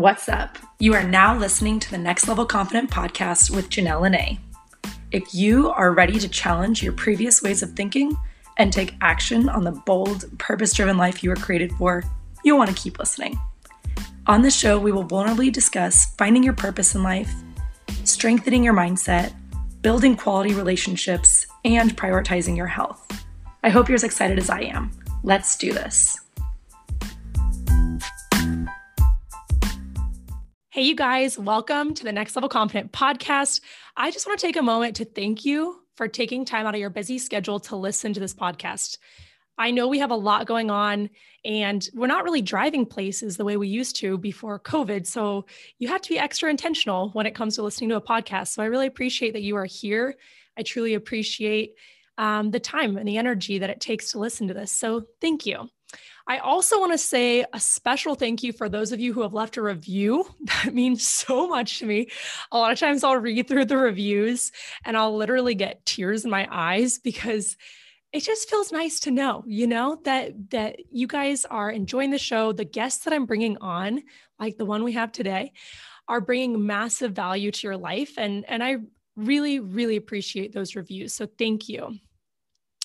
What's up? You are now listening to the Next Level Confident podcast with Janelle Lene. If you are ready to challenge your previous ways of thinking and take action on the bold, purpose driven life you were created for, you'll want to keep listening. On this show, we will vulnerably discuss finding your purpose in life, strengthening your mindset, building quality relationships, and prioritizing your health. I hope you're as excited as I am. Let's do this. Hey, you guys, welcome to the Next Level Confident podcast. I just want to take a moment to thank you for taking time out of your busy schedule to listen to this podcast. I know we have a lot going on and we're not really driving places the way we used to before COVID. So you have to be extra intentional when it comes to listening to a podcast. So I really appreciate that you are here. I truly appreciate um, the time and the energy that it takes to listen to this. So thank you. I also want to say a special thank you for those of you who have left a review. That means so much to me. A lot of times I'll read through the reviews and I'll literally get tears in my eyes because it just feels nice to know, you know, that that you guys are enjoying the show. The guests that I'm bringing on, like the one we have today, are bringing massive value to your life and and I really really appreciate those reviews. So thank you.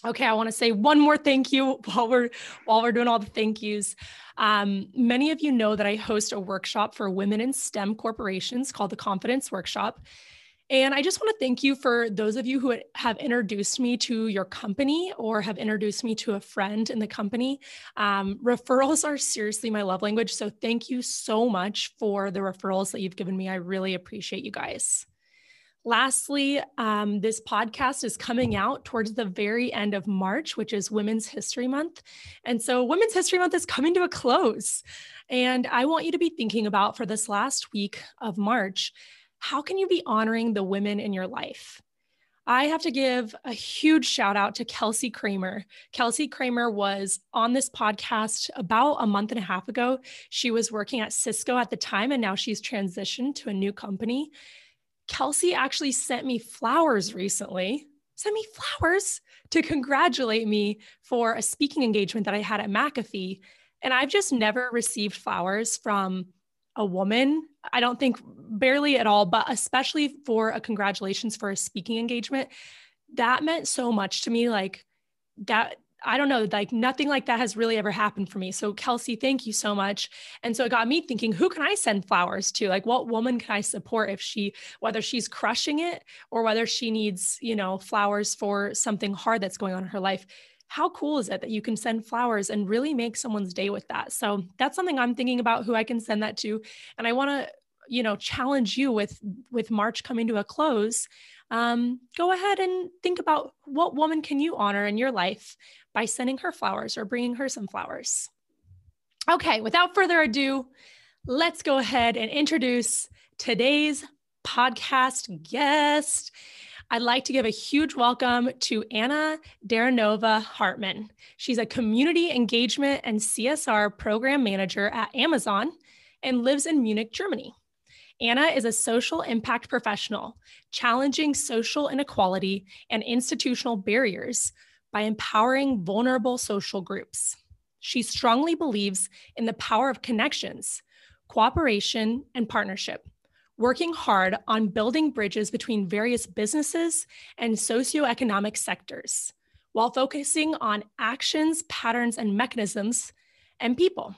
Okay, I want to say one more thank you while we're while we're doing all the thank yous. Um, many of you know that I host a workshop for women in STEM corporations called the Confidence Workshop. And I just want to thank you for those of you who have introduced me to your company or have introduced me to a friend in the company. Um, referrals are seriously my love language. So thank you so much for the referrals that you've given me. I really appreciate you guys. Lastly, um, this podcast is coming out towards the very end of March, which is Women's History Month. And so, Women's History Month is coming to a close. And I want you to be thinking about for this last week of March how can you be honoring the women in your life? I have to give a huge shout out to Kelsey Kramer. Kelsey Kramer was on this podcast about a month and a half ago. She was working at Cisco at the time, and now she's transitioned to a new company. Kelsey actually sent me flowers recently, sent me flowers to congratulate me for a speaking engagement that I had at McAfee. And I've just never received flowers from a woman. I don't think barely at all, but especially for a congratulations for a speaking engagement. That meant so much to me. Like that I don't know, like nothing like that has really ever happened for me. So, Kelsey, thank you so much. And so it got me thinking, who can I send flowers to? Like, what woman can I support if she, whether she's crushing it or whether she needs, you know, flowers for something hard that's going on in her life? How cool is it that you can send flowers and really make someone's day with that? So, that's something I'm thinking about who I can send that to. And I want to, you know, challenge you with with March coming to a close um, go ahead and think about what woman can you honor in your life by sending her flowers or bringing her some flowers. Okay, without further ado, let's go ahead and introduce today's podcast guest. I'd like to give a huge welcome to Anna Daranova Hartman. She's a community engagement and CSR program manager at Amazon and lives in Munich, Germany. Anna is a social impact professional, challenging social inequality and institutional barriers by empowering vulnerable social groups. She strongly believes in the power of connections, cooperation, and partnership, working hard on building bridges between various businesses and socioeconomic sectors, while focusing on actions, patterns, and mechanisms and people.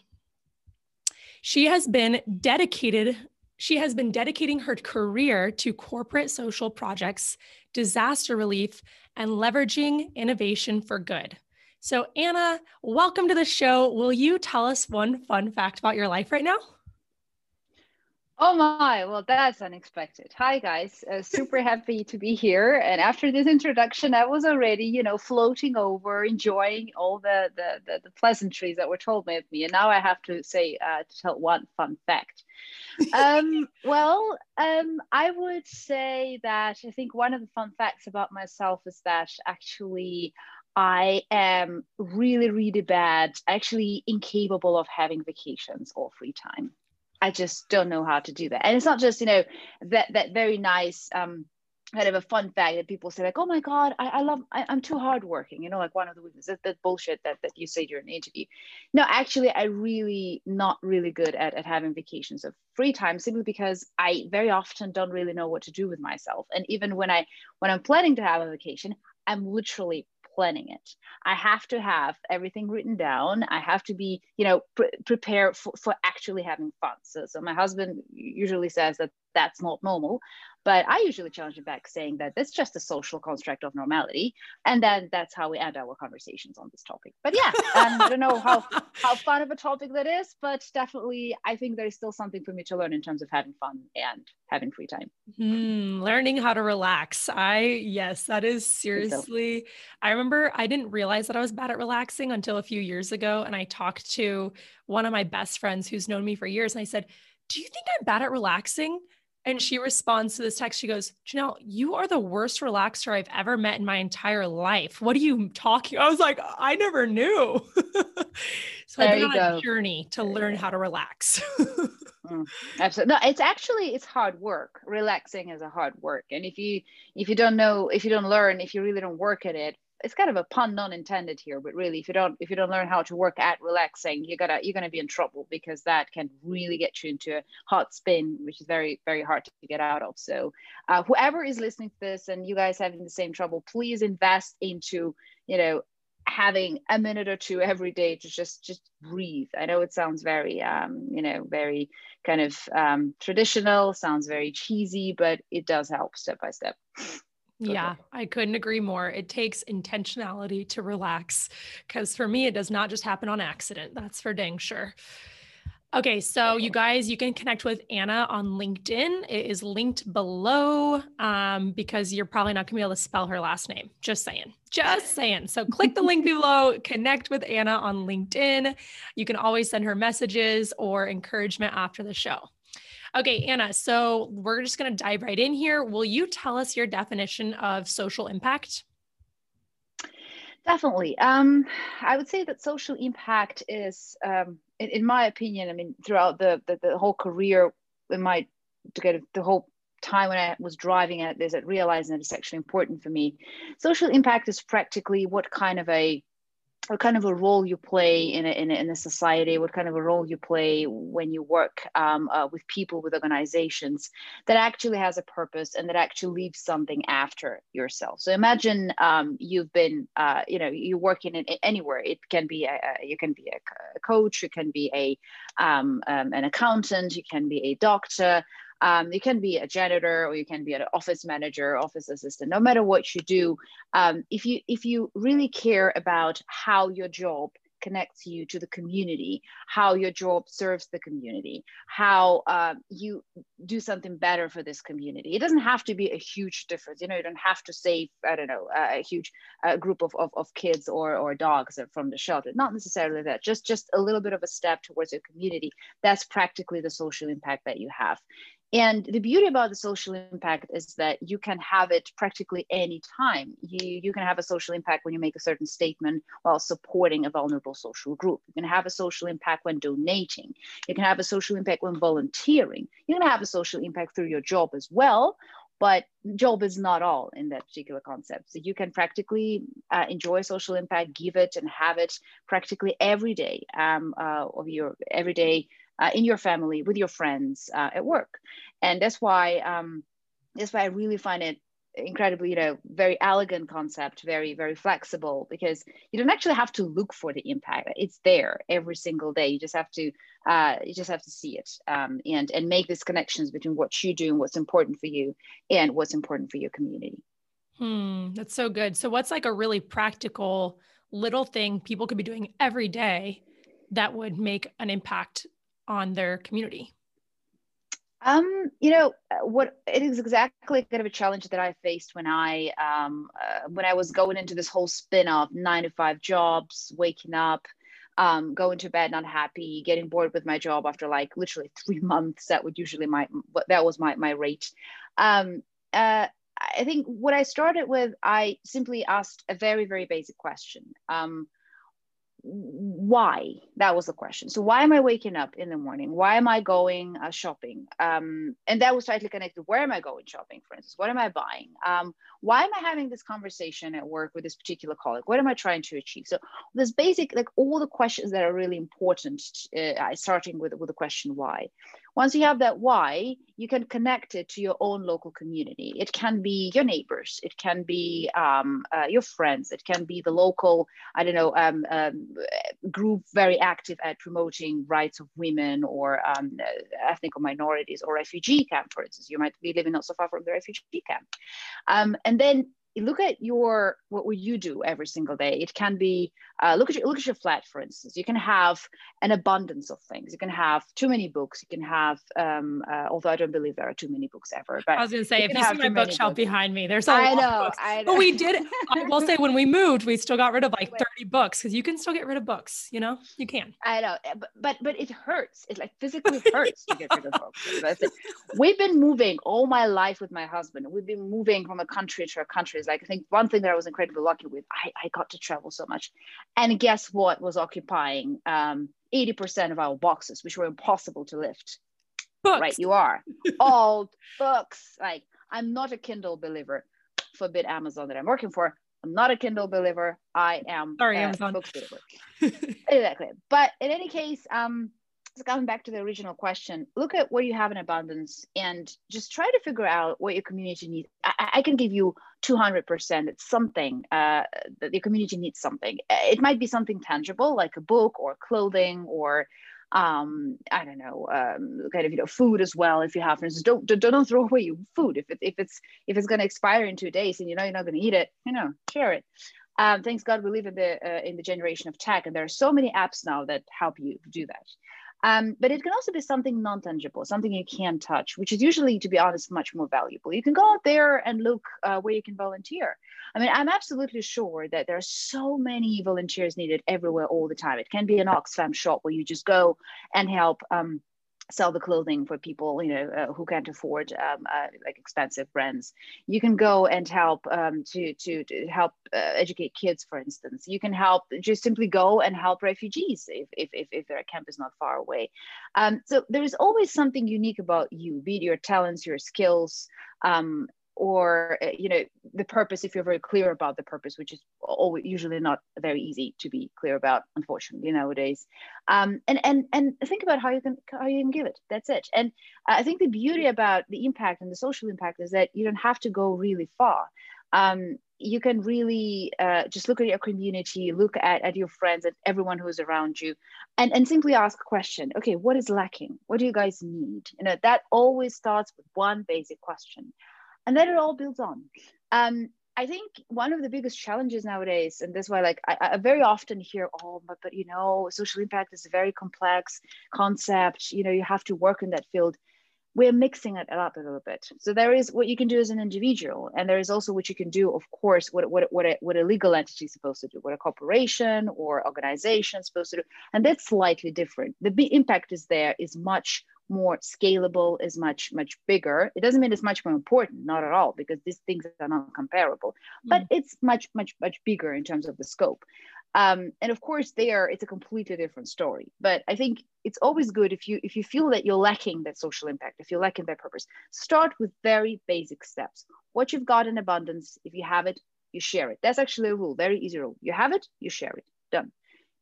She has been dedicated she has been dedicating her career to corporate social projects, disaster relief, and leveraging innovation for good. So, Anna, welcome to the show. Will you tell us one fun fact about your life right now? Oh my, well, that's unexpected. Hi, guys. Uh, super happy to be here. And after this introduction, I was already, you know, floating over, enjoying all the, the, the, the pleasantries that were told me of me. And now I have to say, uh, to tell one fun fact. Um, well, um, I would say that I think one of the fun facts about myself is that actually I am really, really bad, actually incapable of having vacations or free time. I just don't know how to do that. And it's not just, you know, that that very nice um kind of a fun fact that people say like, oh my God, I, I love, I, am too hardworking. You know, like one of the weaknesses, that, that bullshit that, that you say during an interview. No, actually, I really not really good at, at having vacations of free time simply because I very often don't really know what to do with myself. And even when I, when I'm planning to have a vacation, I'm literally planning it. I have to have everything written down. I have to be, you know, pre- for, for actually having fun. So, so my husband usually says that that's not normal. But I usually challenge it back saying that that's just a social construct of normality. And then that's how we end our conversations on this topic. But yeah, um, I don't know how, how fun of a topic that is, but definitely I think there's still something for me to learn in terms of having fun and having free time. Hmm, learning how to relax. I, yes, that is seriously. So. I remember I didn't realize that I was bad at relaxing until a few years ago. And I talked to one of my best friends who's known me for years. And I said, Do you think I'm bad at relaxing? And she responds to this text. She goes, Janelle, you are the worst relaxer I've ever met in my entire life. What are you talking? I was like, I never knew. so there I've been on a journey to learn how to relax. mm, absolutely. No, it's actually it's hard work. Relaxing is a hard work. And if you if you don't know, if you don't learn, if you really don't work at it, it's kind of a pun non intended here but really if you don't if you don't learn how to work at relaxing you're gonna you're gonna be in trouble because that can really get you into a hot spin which is very very hard to get out of. So uh, whoever is listening to this and you guys having the same trouble please invest into you know having a minute or two every day to just just breathe. I know it sounds very um you know very kind of um traditional sounds very cheesy but it does help step by step yeah, I couldn't agree more. It takes intentionality to relax because for me, it does not just happen on accident. That's for dang sure. Okay, so you guys, you can connect with Anna on LinkedIn. It is linked below um, because you're probably not gonna be able to spell her last name. Just saying, just saying. So click the link below, connect with Anna on LinkedIn. You can always send her messages or encouragement after the show. Okay, Anna, so we're just going to dive right in here. Will you tell us your definition of social impact? Definitely. Um, I would say that social impact is, um, in, in, my opinion, I mean, throughout the, the, the whole career, in my to get the whole time when I was driving at this, at realizing that it's actually important for me. Social impact is practically what kind of a what kind of a role you play in a, in a, in a society, what kind of a role you play when you work um, uh, with people, with organizations that actually has a purpose and that actually leaves something after yourself. So imagine um, you've been, uh, you know, you're working in anywhere. It can be, a, you can be a, coach, you can be a um, um, an accountant, you can be a doctor, um, you can be a janitor or you can be an office manager, office assistant. No matter what you do, um, if you if you really care about how your job connects you to the community, how your job serves the community, how uh, you do something better for this community. It doesn't have to be a huge difference. You know, you don't have to save, I don't know, a huge uh, group of, of, of kids or, or dogs from the shelter. Not necessarily that, just, just a little bit of a step towards your community. That's practically the social impact that you have. And the beauty about the social impact is that you can have it practically any time. You, you can have a social impact when you make a certain statement while supporting a vulnerable social group. You can have a social impact when donating. You can have a social impact when volunteering. You can have a social impact through your job as well. But job is not all in that particular concept. So you can practically uh, enjoy social impact, give it and have it practically every day um, uh, of your everyday uh, in your family, with your friends, uh, at work. And that's why um, that's why I really find it incredibly, you know, very elegant concept, very, very flexible because you don't actually have to look for the impact. It's there every single day. You just have to uh, you just have to see it um, and and make these connections between what you do and what's important for you and what's important for your community. Hmm, that's so good. So what's like a really practical little thing people could be doing every day that would make an impact on their community? Um, you know what? It is exactly kind of a challenge that I faced when I um, uh, when I was going into this whole spin of nine to five jobs, waking up, um, going to bed not happy, getting bored with my job after like literally three months. That would usually my that was my my rate. Um, uh, I think what I started with, I simply asked a very very basic question. Um, why? That was the question. So why am i waking up in the morning? Why am i going uh, shopping? Um, and that was tightly connected. Where am i going shopping for instance? What am i buying? Um, why am i having this conversation at work with this particular colleague? What am i trying to achieve? So this basic like all the questions that are really important uh, starting with with the question why once you have that why, you can connect it to your own local community. It can be your neighbors, it can be um, uh, your friends, it can be the local, I don't know, um, um, group very active at promoting rights of women or um, ethnic minorities or refugee camp, for instance. You might be living not so far from the refugee camp. Um, and then look at your what would you do every single day? It can be uh, look at your look at your flat for instance. You can have an abundance of things. You can have too many books. You can have um, uh, although i don't believe there are too many books ever but i was going to say if you see my bookshelf behind me there's a I lot know, of books. I know. but we did i will say when we moved we still got rid of like 30 books because you can still get rid of books you know? You can. I know eh, but but, but it hurts. It like physically hurts to get rid of books we've been moving all my life with my husband. We've been moving from a country to a country like I think one thing that I was incredibly lucky with, I, I got to travel so much. And guess what was occupying um, 80% of our boxes, which were impossible to lift. Books. Right, you are. All books. Like, I'm not a Kindle believer. Forbid Amazon that I'm working for. I'm not a Kindle believer. I am Sorry, a Amazon. book believer. exactly. But in any case, um, coming back to the original question, look at what you have in abundance and just try to figure out what your community needs. I, I can give you 200%. It's something uh, that your community needs something. It might be something tangible like a book or clothing or um i don't know um kind of you know food as well if you have don't don't, don't throw away your food if, it, if it's if it's going to expire in two days and you know you're not going to eat it you know share it um, thanks god we live in the uh, in the generation of tech and there are so many apps now that help you do that um, but it can also be something non tangible, something you can touch, which is usually, to be honest, much more valuable. You can go out there and look uh, where you can volunteer. I mean, I'm absolutely sure that there are so many volunteers needed everywhere all the time. It can be an Oxfam shop where you just go and help. Um, sell the clothing for people you know uh, who can't afford um, uh, like expensive brands. You can go and help um, to, to, to help uh, educate kids for instance. You can help just simply go and help refugees if, if, if, if their camp is not far away. Um, so there is always something unique about you be it your talents your skills um, or uh, you know the purpose if you're very clear about the purpose which is always usually not very easy to be clear about unfortunately nowadays. Um, and and and think about how you can how you can give it. That's it. And i think the beauty about the impact and the social impact is that you don't have to go really far. Um, you can really uh, just look at your community look at, at your friends at everyone who's around you and, and simply ask a question. Okay what is lacking? What do you guys need? You know that always starts with one basic question. And then it all builds on. Um, I think one of the biggest challenges nowadays, and that's why, like, I, I, very often hear, "Oh, but but you know, social impact is a very complex concept. You know, you have to work in that field." We're mixing it up a little bit. So there is what you can do as an individual, and there is also what you can do, of course, what what what a, what a legal entity is supposed to do, what a corporation or organization is supposed to do, and that's slightly different. The impact is there is much more scalable, is much, much bigger. It doesn't mean it's much more important, not at all, because these things are not comparable, mm. but it's much, much, much bigger in terms of the scope. Um, and of course, there it's a completely different story. But I think it's always good if you if you feel that you're lacking that social impact, if you're lacking that purpose, start with very basic steps. What you've got in abundance, if you have it, you share it. That's actually a rule, very easy rule. You have it, you share it. Done.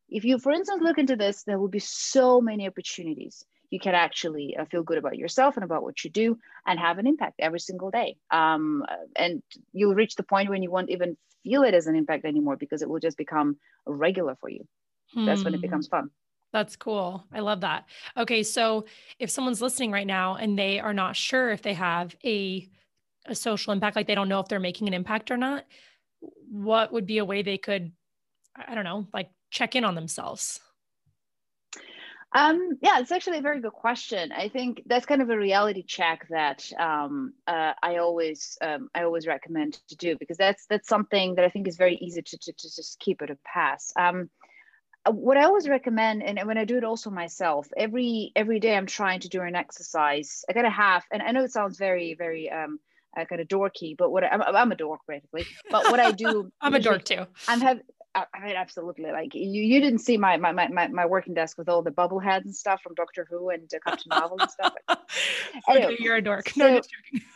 If you, for instance, look into this, there will be so many opportunities you can actually uh, feel good about yourself and about what you do and have an impact every single day. Um, and you'll reach the point when you won't even feel it as an impact anymore because it will just become regular for you. Hmm. That's when it hmm. becomes fun. That's cool. I love that. Okay, so if someone's listening right now and they are not sure if they have a a social impact, like they don't know if they're making an impact or not, what would be a way they could, I don't know, like check in on themselves? Um, yeah, it's actually a very good question. I think that's kind of a reality check that um, uh, I always um, I always recommend to do because that's that's something that I think is very easy to, to, to just keep it a pass. Um, uh, what I always recommend, and when I do it also myself, every every day I'm trying to do an exercise. I gotta have, and I know it sounds very very um, uh, kind of dorky, but what I, I'm, I'm a dork basically. But what I do, I'm a dork too. I'm have I mean, absolutely. Like you, you didn't see my, my my my working desk with all the bubble heads and stuff from Doctor Who and uh, Captain Marvel and stuff. anyway, you're a dork. No,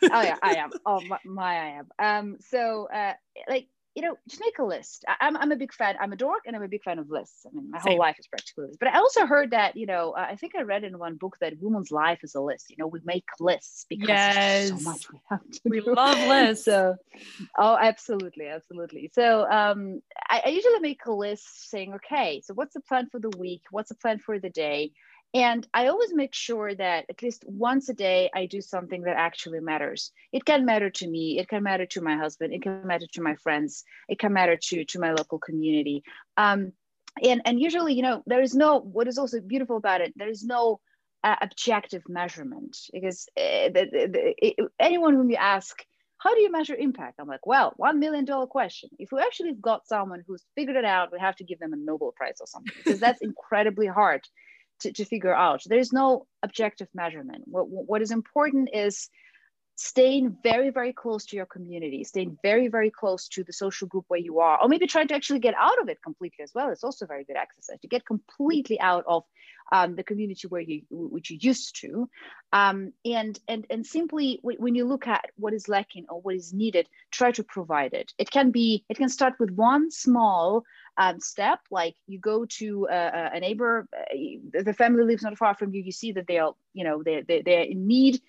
oh yeah, I am. Oh my, my I am. Um, so uh, like you know, just make a list. I, am I'm a big fan. I'm a dork and I'm a big fan of lists. I mean, my Same. whole life is practically lists. But I also heard that, you know, uh, I think I read in one book that woman's life is a list. You know, we make lists because yes. so much we have to We do. love lists. So, oh, absolutely. Absolutely. So um, I, I usually make a list saying, okay, so what's the plan for the week? What's the plan for the day? And I always make sure that at least once a day I do something that actually matters. It can matter to me, it can matter to my husband, it can matter to my friends, it can matter to, to my local community. Um, and, and usually, you know, there is no, what is also beautiful about it, there is no uh, objective measurement because uh, the, the, it, anyone whom you ask, how do you measure impact? I'm like, well, $1 million question. If we actually got someone who's figured it out, we have to give them a Nobel Prize or something because that's incredibly hard to, to figure out. There's no objective measurement. What, what is important is staying very, very close to your community, staying very, very close to the social group where you are, or maybe trying to actually get out of it completely as well. It's also very good exercise to get completely out of um, the community where you which you used to, um, and and and simply when you look at what is lacking or what is needed, try to provide it. It can be it can start with one small um, step, like you go to a, a neighbor, uh, the family lives not far from you, you see that they are you know they they they're in need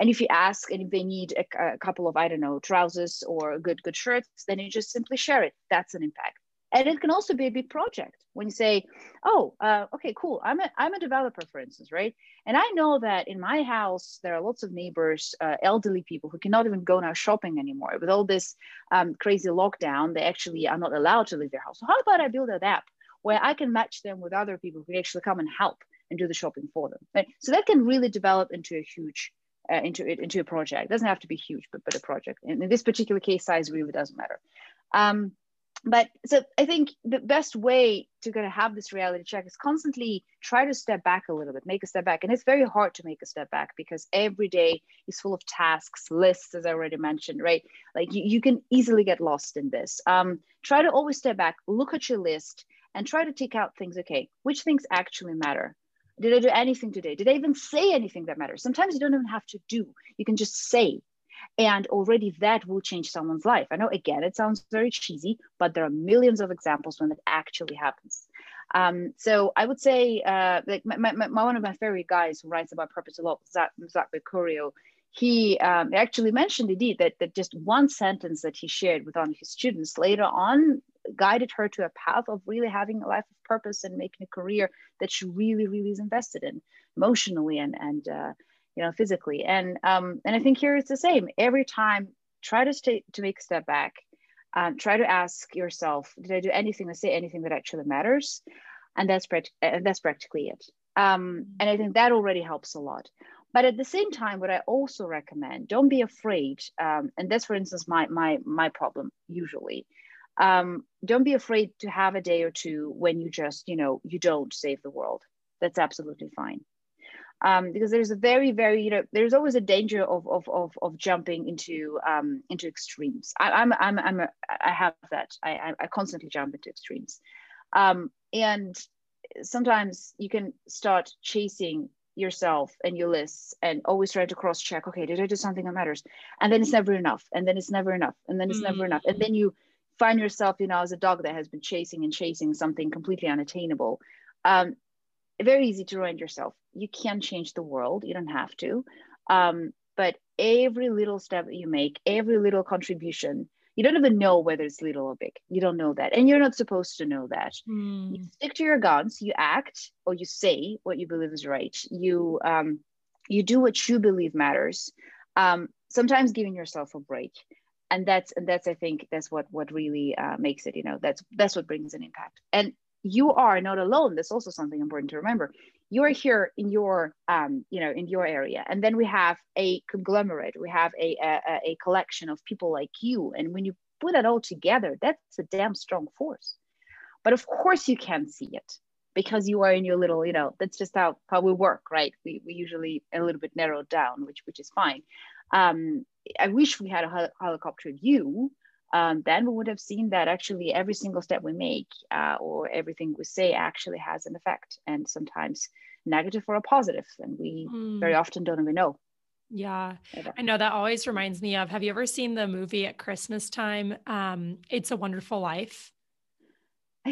and if you ask and if they need a, a, couple of, I don't know, trousers or good, good shirts, then you just simply share it. That's an impact. And it can also be a big project when you say, oh, uh, okay, cool. I'm a, I'm a developer, for instance, right? And I know that in my house, there are lots of neighbors, uh, elderly people who cannot even go now shopping anymore. With all this um, crazy lockdown, they actually are not allowed to leave their house. So how about I build an app where I can match them with other people who actually come and help and do the shopping for them. Right? So that can really develop into a huge uh, into it into a project. It doesn't have to be huge, but but a project. And in this particular case, size really doesn't matter. Um, but so I think the best way to kind of have this reality check is constantly try to step back a little bit, make a step back. And it's very hard to make a step back because every day is full of tasks, lists, as I already mentioned, right? Like you, you can easily get lost in this. Um, try to always step back, look at your list, and try to take out things. Okay, which things actually matter? Did I do anything today? Did I even say anything that matters? Sometimes you don't even have to do, you can just say. And already that will change someone's life. I know, again, it sounds very cheesy, but there are millions of examples when it actually happens. Um, so I would say, uh, like my, my, my, one of my favorite guys who writes about purpose a lot, Zach, Zach Mercurio, he um, actually mentioned indeed that, that just one sentence that he shared with one of his students later on guided her to a path of really having a life of purpose and making a career that she really, really is invested in emotionally and, and uh, you know, physically. And, um, and I think here it's the same. Every time, try to stay, to make a step back, um, try to ask yourself, did I do anything or say anything that actually matters? And that's, and that's practically it. Um, and I think that already helps a lot. But at the same time, what I also recommend, don't be afraid. Um, and that's, for instance, my my my problem usually. Um, don't be afraid to have a day or two when you just, you know, you don't save the world. That's absolutely fine. Um, because there's a very, very, you know, there's always a danger of of of, of jumping into um, into extremes. I, I'm I'm I'm a, I have that. I I constantly jump into extremes, um, and sometimes you can start chasing yourself and your lists and always try to cross check okay did i do something that matters and then it's never enough and then it's never enough and then it's mm-hmm. never enough and then you find yourself you know as a dog that has been chasing and chasing something completely unattainable um, very easy to remind yourself you can change the world you don't have to. Um, but every little step that you make every little contribution you don't even know whether it's little or big. You don't know that. And you're not supposed to know that. Mm. you stick to your guns you act or you say what you believe is right. You um, you do what you believe matters. Um, sometimes giving yourself a break. And that's and that's i think that's what what really uh, makes it you know that's that's what brings an impact. And you are not alone. That's also something important to remember. You're here in your um, you know in your area. And then we have a conglomerate. We have a, a, a collection of people like you. And when you put that all together that's a damn strong force. But of course you can't see it because you are in your little you know that's just how how we work right? We, we usually a little bit narrowed down which which is fine. Um, i wish we had a helicopter view um, then we would have seen that actually every single step we make uh, or everything we say actually has an effect and sometimes negative or a positive and we mm. very often don't even know. Yeah. I know that always reminds me of have you ever seen the movie at christmas time? Um it's a wonderful life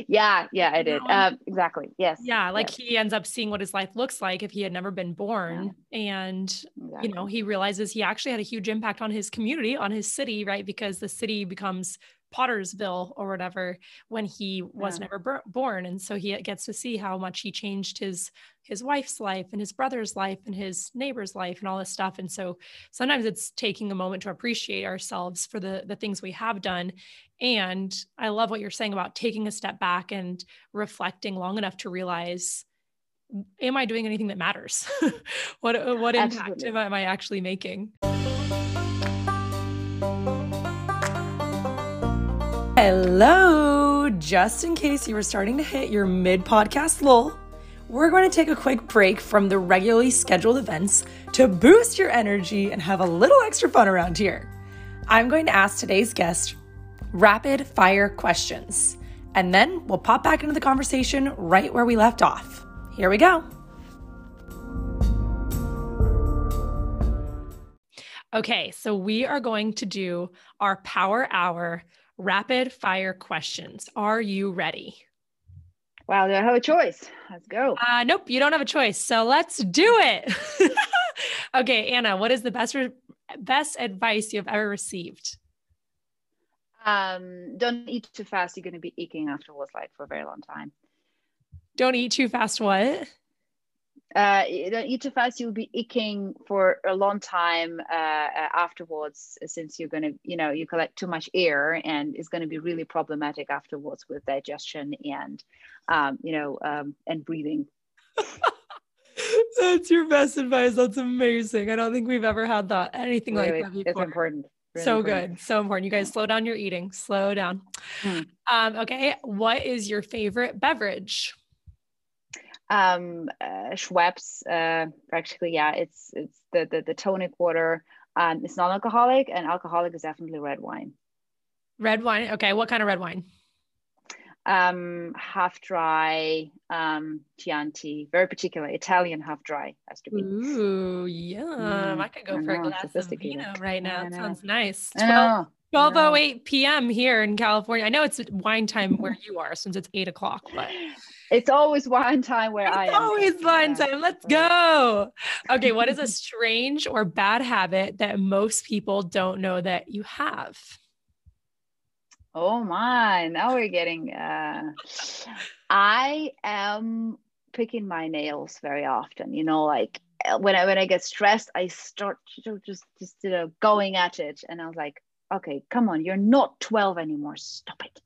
yeah yeah i did uh, exactly yes yeah like yes. he ends up seeing what his life looks like if he had never been born yeah. and exactly. you know he realizes he actually had a huge impact on his community on his city right because the city becomes pottersville or whatever when he was yeah. never born. And so he gets to see how much he changed his his wife's life and his brother's life and his neighbor's life and all this stuff. And so sometimes it's taking a moment to appreciate ourselves for the the things we have done. And i love what you're saying about taking a step back and reflecting long enough to realize am i doing anything that matters? What what impact I, am I actually making Hello! Just in case you were starting to hit your mid podcast lull, we're going to take a quick break from the regularly scheduled events to boost your energy and have a little extra fun around here. I'm going to ask today's guest rapid fire questions, and then we'll pop back into the conversation right where we left off. Here we go. Okay, so we are going to do our power hour rapid fire questions. Are you ready? Wow, do I have a choice? Let's go. Uh, nope, you don't have a choice. So let's do it. okay, Anna, what is the best re- best advice you have ever received? Um, don't eat too fast. You're going to be aching afterwards, like for a very long time. Don't eat too fast. What? Uh, eat too fast, you'll be aching for a long time uh, uh afterwards, since you're going to, you know, you collect too much air and it's going to be really problematic afterwards with digestion and, um, you know, um, and breathing. That's your best advice. That's amazing. I don't think we've ever had that anything really, like that before. It's important. Really so important. good. So important. You guys slow down your eating. Slow down. Hmm. Um, okay. What is your favorite beverage? Um, uh, Schweppes. Uh, practically, yeah, it's it's the the, the tonic water. Um, it's non-alcoholic, and alcoholic is definitely red wine. Red wine. Okay, what kind of red wine? Um, half dry, um, Chianti, very particular Italian half dry has to be. Ooh, yum! Mm, I could go I for know, a glass of vino right now. Sounds nice. 12, 12.08 p.m. here in California. I know it's wine time where you are since it's eight o'clock, but it's always wine time where it's I am. always wine time. Let's go. Okay, what is a strange or bad habit that most people don't know that you have? Oh my, now we're getting uh I am picking my nails very often, you know, like when I when I get stressed, I start just just you know going at it. And I was like, okay, come on, you're not 12 anymore. Stop it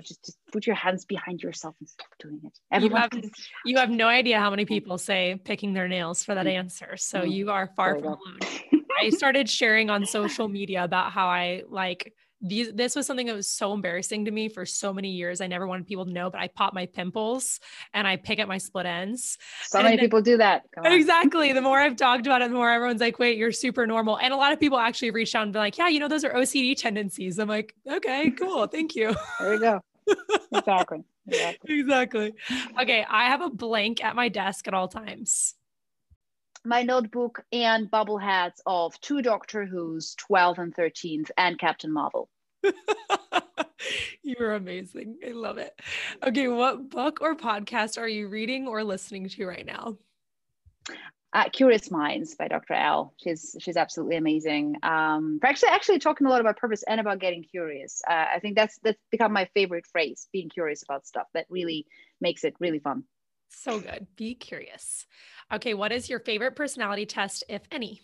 just, just put your hands behind yourself and stop doing it. Everyone you have, you have no idea how many people say picking their nails for that mm. answer. So mm. you are far from alone. I started sharing on social media about how I like these this was something that was so embarrassing to me for so many years. I never wanted people to know, but I pop my pimples and I pick at my split ends. So and many then, people do that. Exactly. The more I've talked about it, the more everyone's like, wait, you're super normal. And a lot of people actually reached out and be like, yeah, you know, those are OCD tendencies. I'm like, okay, cool. Thank you. There you go. Exactly. Exactly. exactly. Okay. I have a blank at my desk at all times my notebook and bubble hats of two Doctor Who's, 12 and 13th, and Captain Marvel. you are amazing. I love it. Okay, what book or podcast are you reading or listening to right now? Uh, Curious Minds by Dr. L. She's she's absolutely amazing. Um, actually, actually talking a lot about purpose and about getting curious. Uh, I think that's that's become my favorite phrase: being curious about stuff. That really makes it really fun. So good. Be curious. Okay, what is your favorite personality test, if any?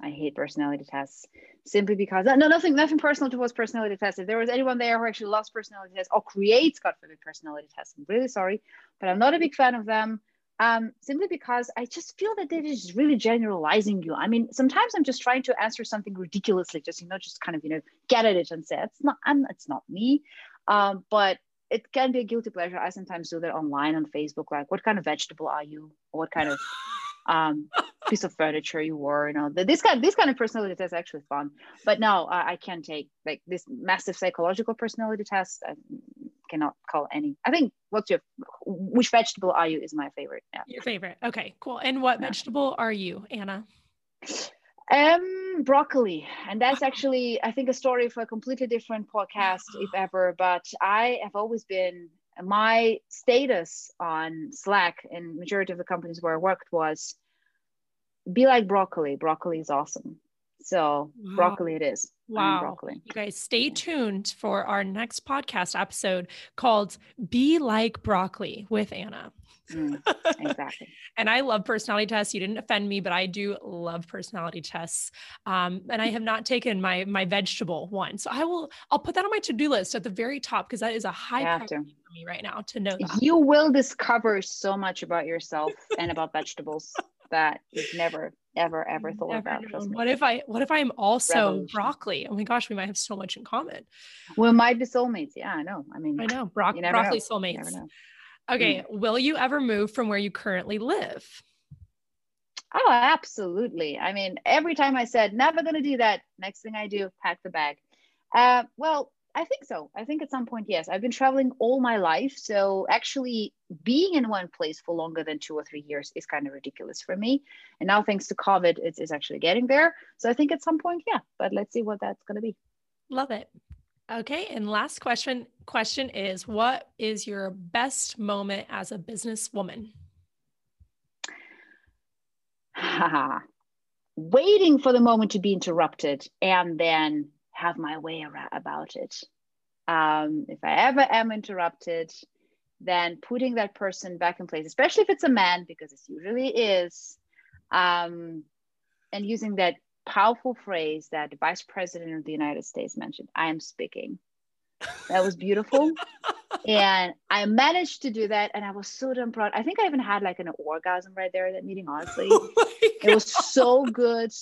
I hate personality tests simply because no, nothing, nothing personal towards personality tests. If there was anyone there who actually loves personality tests or creates, God forbid, personality tests, I'm really sorry, but I'm not a big fan of them. Um, simply because I just feel that they're just really generalizing you. I mean, sometimes I'm just trying to answer something ridiculously, just you know, just kind of you know, get at it and say it's not, I'm, it's not me. Um, but it can be a guilty pleasure. I sometimes do that online on Facebook, like, what kind of vegetable are you? What kind of um, piece of furniture you wore. You know, this kind this kind of personality test is actually fun. But no, I, I can't take like this massive psychological personality test. I cannot call any. I think what's your which vegetable are you is my favorite. Yeah. Your favorite. Okay, cool. And what yeah. vegetable are you, Anna? Um, broccoli, and that's actually I think a story for a completely different podcast, if ever. But I have always been my status on Slack and majority of the companies where I worked was be like broccoli. Broccoli is awesome. So wow. broccoli it is. Wow. Broccoli. You guys stay tuned for our next podcast episode called Be Like Broccoli with Anna. Mm, exactly. and I love personality tests. You didn't offend me, but I do love personality tests. Um, and I have not taken my my vegetable one, so I will. I'll put that on my to do list at the very top because that is a high priority for me right now to know. That. You will discover so much about yourself and about vegetables that you've never ever ever thought never about. What if I what if I am also broccoli? Oh my gosh, we might have so much in common. We might be soulmates. Yeah, I know. I mean, I know Bro- broccoli know. soulmates. Okay, mm. will you ever move from where you currently live? Oh, absolutely. I mean, every time I said never going to do that, next thing I do, pack the bag. Uh, well, I think so. I think at some point, yes. I've been traveling all my life. So actually being in one place for longer than two or three years is kind of ridiculous for me. And now thanks to COVID, it's, it's actually getting there. So I think at some point, yeah, but let's see what that's going to be. Love it. Okay. And last question question is what is your best moment as a businesswoman? Ha. Waiting for the moment to be interrupted and then have my way about it. Um, if I ever am interrupted, then putting that person back in place, especially if it's a man, because it usually is, um, and using that powerful phrase that the vice president of the United States mentioned I am speaking. That was beautiful. and I managed to do that. And I was so damn proud. I think I even had like an orgasm right there at that meeting, honestly. Oh it was so good.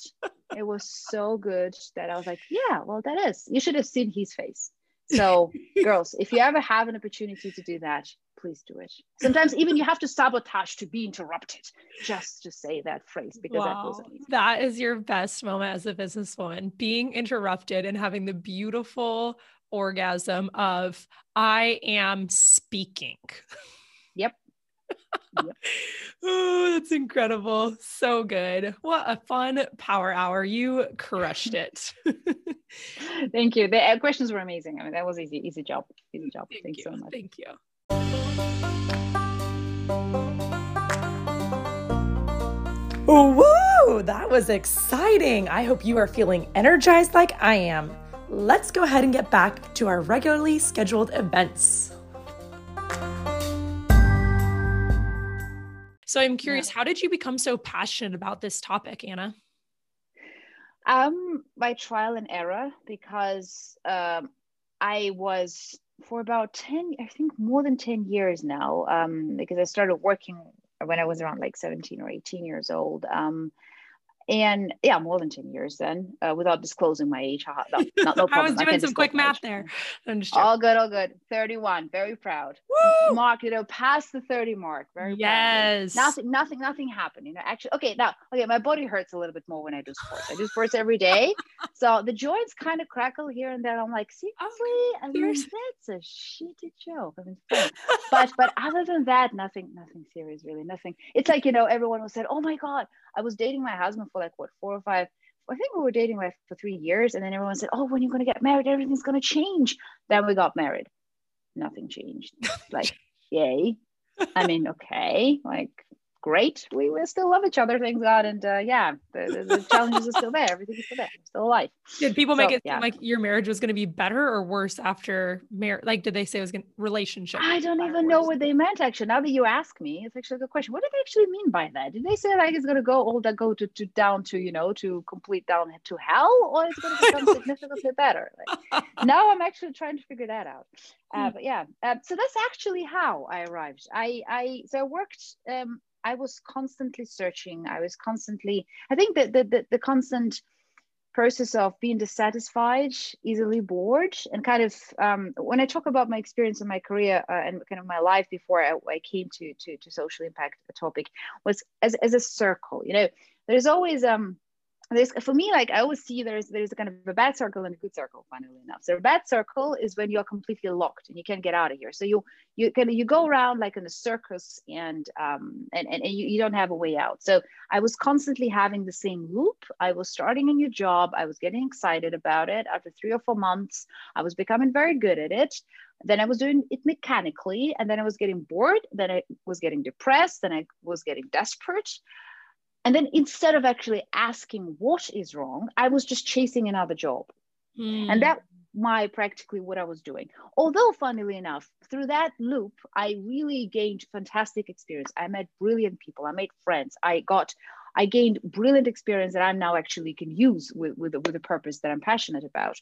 It was so good that I was like, yeah, well, that is. You should have seen his face. So, girls, if you ever have an opportunity to do that, please do it. Sometimes even you have to sabotage to be interrupted just to say that phrase because wow. that. That is your best moment as a businesswoman, being interrupted and having the beautiful orgasm of I am speaking. Yep. Yep. oh, that's incredible. So good. What a fun power hour. You crushed it. Thank you. The uh, questions were amazing. I mean, that was easy, easy job. Easy job. Thank, Thank you so much. Thank you. Woo! That was exciting. I hope you are feeling energized like I am. Let's go ahead and get back to our regularly scheduled events. So I'm curious, yeah. how did you become so passionate about this topic, Anna? Um, by trial and error, because um, I was for about 10, I think more than 10 years now, um, because I started working when I was around like 17 or 18 years old. Um, and yeah, more than 10 years then, uh, without disclosing my age. No, not, no I was doing I some quick math there. All good, all good. 31, very proud. Woo! Mark, you know, past the 30 mark. Very yes. Proud. Nothing, nothing, nothing happened. You know, actually, okay, now, okay, my body hurts a little bit more when I do sports. I do sports every day. so the joints kind of crackle here and there. I'm like, seriously? Oh, I mean, that's a shitty joke. I mean, but but other than that, nothing, nothing serious, really. Nothing. It's like, you know, everyone was said, oh my God, I was dating my husband for like what four or five I think we were dating like for three years, and then everyone said, "Oh, when you're going to get married, everything's going to change." Then we got married. Nothing changed. like, yay! I mean, okay, like great. We, we still love each other, thank God. And uh, yeah, the, the, the, challenges are still there. Everything is still there. Still alive. Did people so, make it yeah. like your marriage was going to be better or worse after marriage? Like, did they say it was going to relationship? I don't even know what they meant. Actually, now that you ask me, it's actually a good question. What did they actually mean by that? Did they say like it's going to go all that go to, to down to you know to complete down to hell, or it's going to become significantly better? Like, now I'm actually trying to figure that out. Uh, hmm. but yeah, uh, so that's actually how I arrived. I I so I worked um, I was constantly searching. I was constantly, I think that the, the, the constant process of being dissatisfied, easily bored, and kind of um, when I talk about my experience in my career uh, and kind of my life before I, I came to, to to social impact a topic was as as a circle. You know, there's always um there's for me like i always see there's there's a kind of a bad circle and a good circle funnily enough. So a bad circle is when you're completely locked and you can't get out of here. So you you of you go around like in a circus and um and, and, and you, you don't have a way out. So i was constantly having the same loop. I was starting a new job. I was getting excited about it. After three or four months i was becoming very good at it. Then i was doing it mechanically and then i was getting bored. Then i was getting depressed. Then i was getting desperate and then instead of actually asking what is wrong, I was just chasing another job. Mm. And that my practically what I was doing. Although funnily enough, through that loop, I really gained fantastic experience. I met brilliant people. I made friends. I got I gained brilliant experience that I now actually can use with, with, with a purpose that I'm passionate about.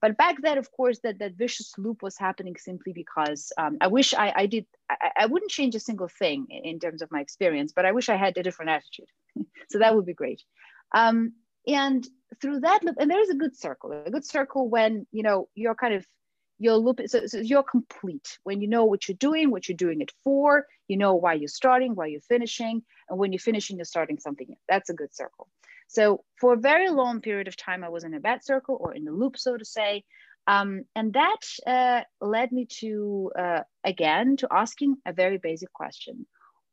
But back then, of course, that, that vicious loop was happening simply because um, I wish I, I did, I, I wouldn't change a single thing in terms of my experience, but I wish I had a different attitude. so that would be great. Um, and through that loop, and there is a good circle, a good circle when, you know, you're kind of, you're loop, so, so you're complete when you know what you're doing, what you're doing it for, you know why you're starting, why you're finishing, and when you're finishing, you're starting something. That's a good circle. So for a very long period of time, I was in a bad circle or in the loop, so to say. Um, and that uh, led me to, uh, again, to asking a very basic question.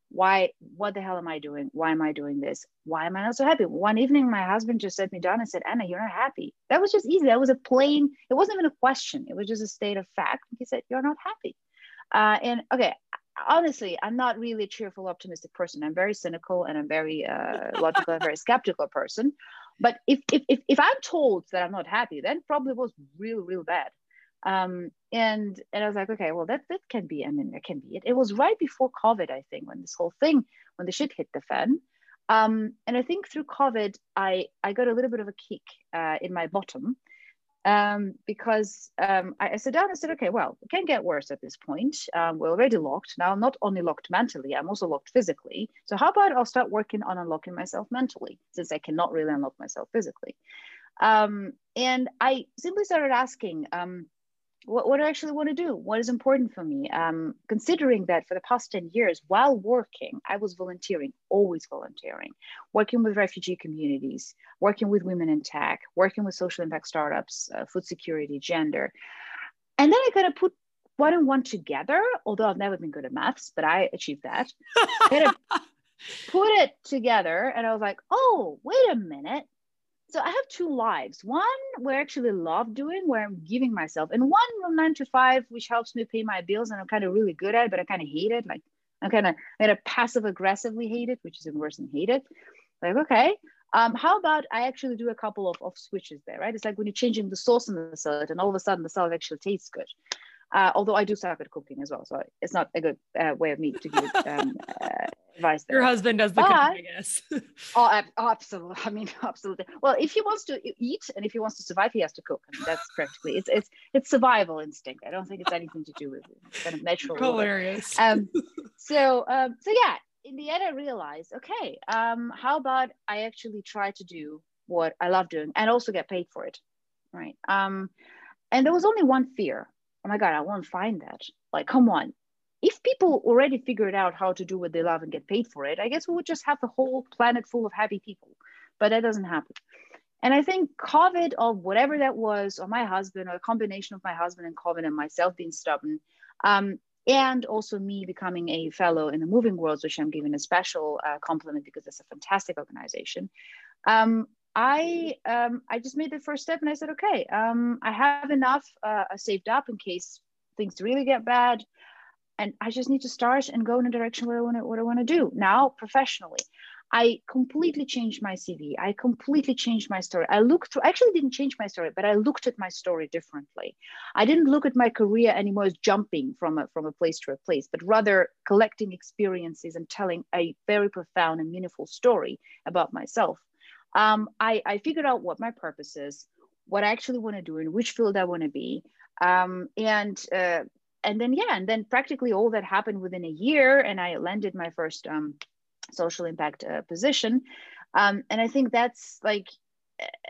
Why, what the hell am I doing? Why am I doing this? Why am I not so happy? One evening, my husband just set me down and said, Anna, you're not happy. That was just easy. That was a plain, it wasn't even a question. It was just a state of fact. He said, you're not happy. Uh, and okay, honestly, I'm not really a cheerful, optimistic person. I'm very cynical and I'm very uh, logical and very skeptical person. But if, if, if, if, I'm told that I'm not happy, then probably was real, real bad. Um, and and I was like, okay, well, that that can be. I mean, that can be it. It was right before COVID, I think, when this whole thing, when the shit hit the fan. Um, and I think through COVID, I I got a little bit of a kick uh, in my bottom um, because um, I, I sat down and said, okay, well, it can get worse at this point. Um, we're already locked. Now, I'm not only locked mentally, I'm also locked physically. So, how about I'll start working on unlocking myself mentally since I cannot really unlock myself physically? Um, and I simply started asking, what, what I actually want to do, what is important for me. Um, considering that for the past 10 years, while working, I was volunteering, always volunteering, working with refugee communities, working with women in tech, working with social impact startups, uh, food security, gender. And then I kind of put one and one together, although I've never been good at maths, but I achieved that. kind of put it together and I was like, oh, wait a minute so I have two lives. One where I actually love doing, where I'm giving myself, and one from nine to five, which helps me pay my bills, and I'm kind of really good at it, but I kind of hate it. Like I'm kind of kind of passive aggressively hate it, which is even worse than hate it. Like okay, um, how about I actually do a couple of, of switches there, right? It's like when you're changing the sauce in the salad, and all of a sudden the salad actually tastes good. Uh, although I do suck at cooking as well, so it's not a good uh, way of me to give um, uh, advice. There. Your husband does the but, cooking, I guess. oh, absolutely. I mean, absolutely. Well, if he wants to eat and if he wants to survive, he has to cook. I mean, that's practically it's it's it's survival instinct. I don't think it's anything to do with kind of natural. Hilarious. Um, so um, so yeah. In the end, I realized, okay, um, how about I actually try to do what I love doing and also get paid for it, right? Um, and there was only one fear oh my god i won't find that like come on if people already figured out how to do what they love and get paid for it i guess we would just have the whole planet full of happy people. But that doesn't happen. And i think covid or whatever that was or my husband or a combination of my husband and covid and myself being stubborn um, and also me becoming a fellow in the MovingWorlds which i'm giving a special uh, compliment because it's a fantastic organization um, I um, I just made the first step and I said, okay, um, I have enough uh, saved up in case things really get bad, and I just need to start and go in a direction where I want to what I want to do now professionally. I completely changed my CV. I completely changed my story. I looked through, actually didn't change my story, but I looked at my story differently. I didn't look at my career anymore as jumping from a, from a place to a place, but rather collecting experiences and telling a very profound and meaningful story about myself um, I, I figured out what my purpose is, what I actually want to do, in which field I want to be. Um, and uh, and then yeah, and then practically all that happened within a year, and I landed my first um, social impact uh, position. Um, and I think that's like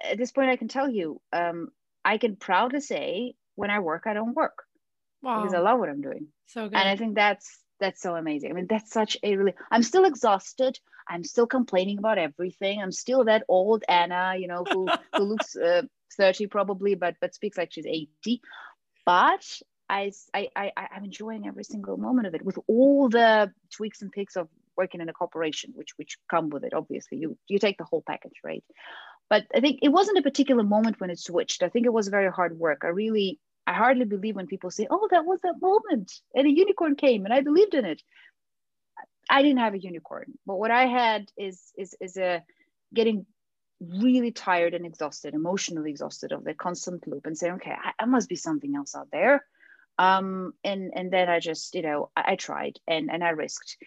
at this point, I can tell you, um, I can proudly say when I work, I don't work wow. because I love what I'm doing. So good. And I think that's that's so amazing. I mean, that's such a really. I'm still exhausted. I'm still complaining about everything. I'm still that old Anna, you know, who who looks uh, 30 probably, but but speaks like she's 80. But I, I, I, I'm enjoying every single moment of it with all the tweaks and picks of working in a corporation, which which come with it. Obviously, you you take the whole package, right? But I think it wasn't a particular moment when it switched. I think it was very hard work. I really, I hardly believe when people say, "Oh, that was that moment," and a unicorn came, and I believed in it. I didn't have a unicorn, but what I had is is is a getting really tired and exhausted, emotionally exhausted of the constant loop, and saying, "Okay, I, I must be something else out there." Um, and and then I just, you know, I, I tried and and I risked.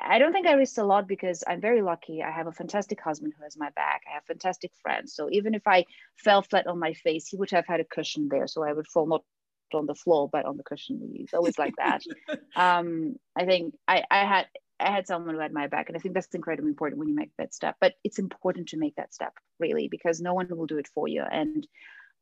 I don't think I risked a lot because I'm very lucky. I have a fantastic husband who has my back. I have fantastic friends. So even if I fell flat on my face, he would have had a cushion there, so I would fall not on the floor but on the cushion. It's always like that. um, I think I, I had I had someone who had my back, and I think that's incredibly important when you make that step. But it's important to make that step really because no one will do it for you. And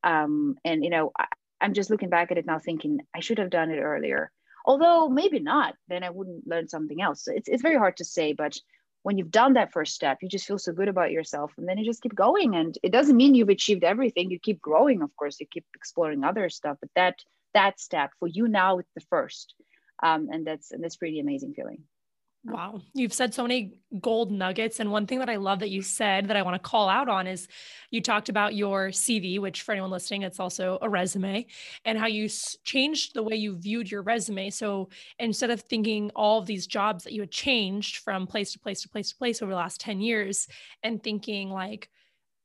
um, and you know, I, I'm just looking back at it now, thinking I should have done it earlier. Although maybe not, then I wouldn't learn something else. It's it's very hard to say, but when you've done that first step, you just feel so good about yourself, and then you just keep going. And it doesn't mean you've achieved everything. You keep growing, of course. You keep exploring other stuff, but that that step for you now it's the first, um, and that's and that's pretty amazing feeling. Wow. You've said so many gold nuggets. And one thing that I love that you said that I want to call out on is you talked about your CV, which for anyone listening, it's also a resume, and how you changed the way you viewed your resume. So instead of thinking all of these jobs that you had changed from place to place to place to place over the last 10 years and thinking like,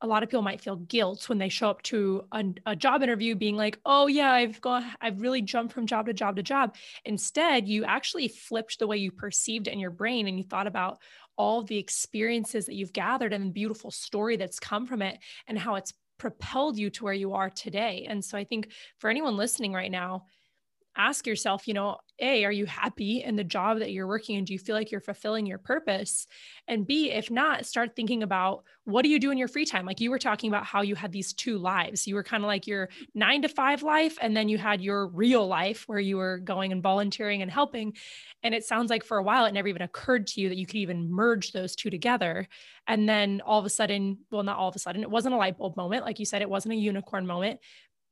a lot of people might feel guilt when they show up to a, a, job interview being like oh yeah i've gone i've really jumped from job to job to job. Instead you actually flipped the way you perceived it in your brain and you thought about all the experiences that you've gathered and the beautiful story that's come from it and how it's propelled you to where you are today. And so i think for anyone listening right now ask yourself, you know, A, are you happy in the job that you're working in? Do you feel like you're fulfilling your purpose? And B, if not, start thinking about what do you do in your free time? Like you were talking about how you had these two lives. You were kind of like your nine to five life, and then you had your real life where you were going and volunteering and helping. And it sounds like for a while, it never even occurred to you that you could even merge those two together. And then all of a sudden, well, not all of a sudden, it wasn't a light bulb moment. Like you said, it wasn't a unicorn moment,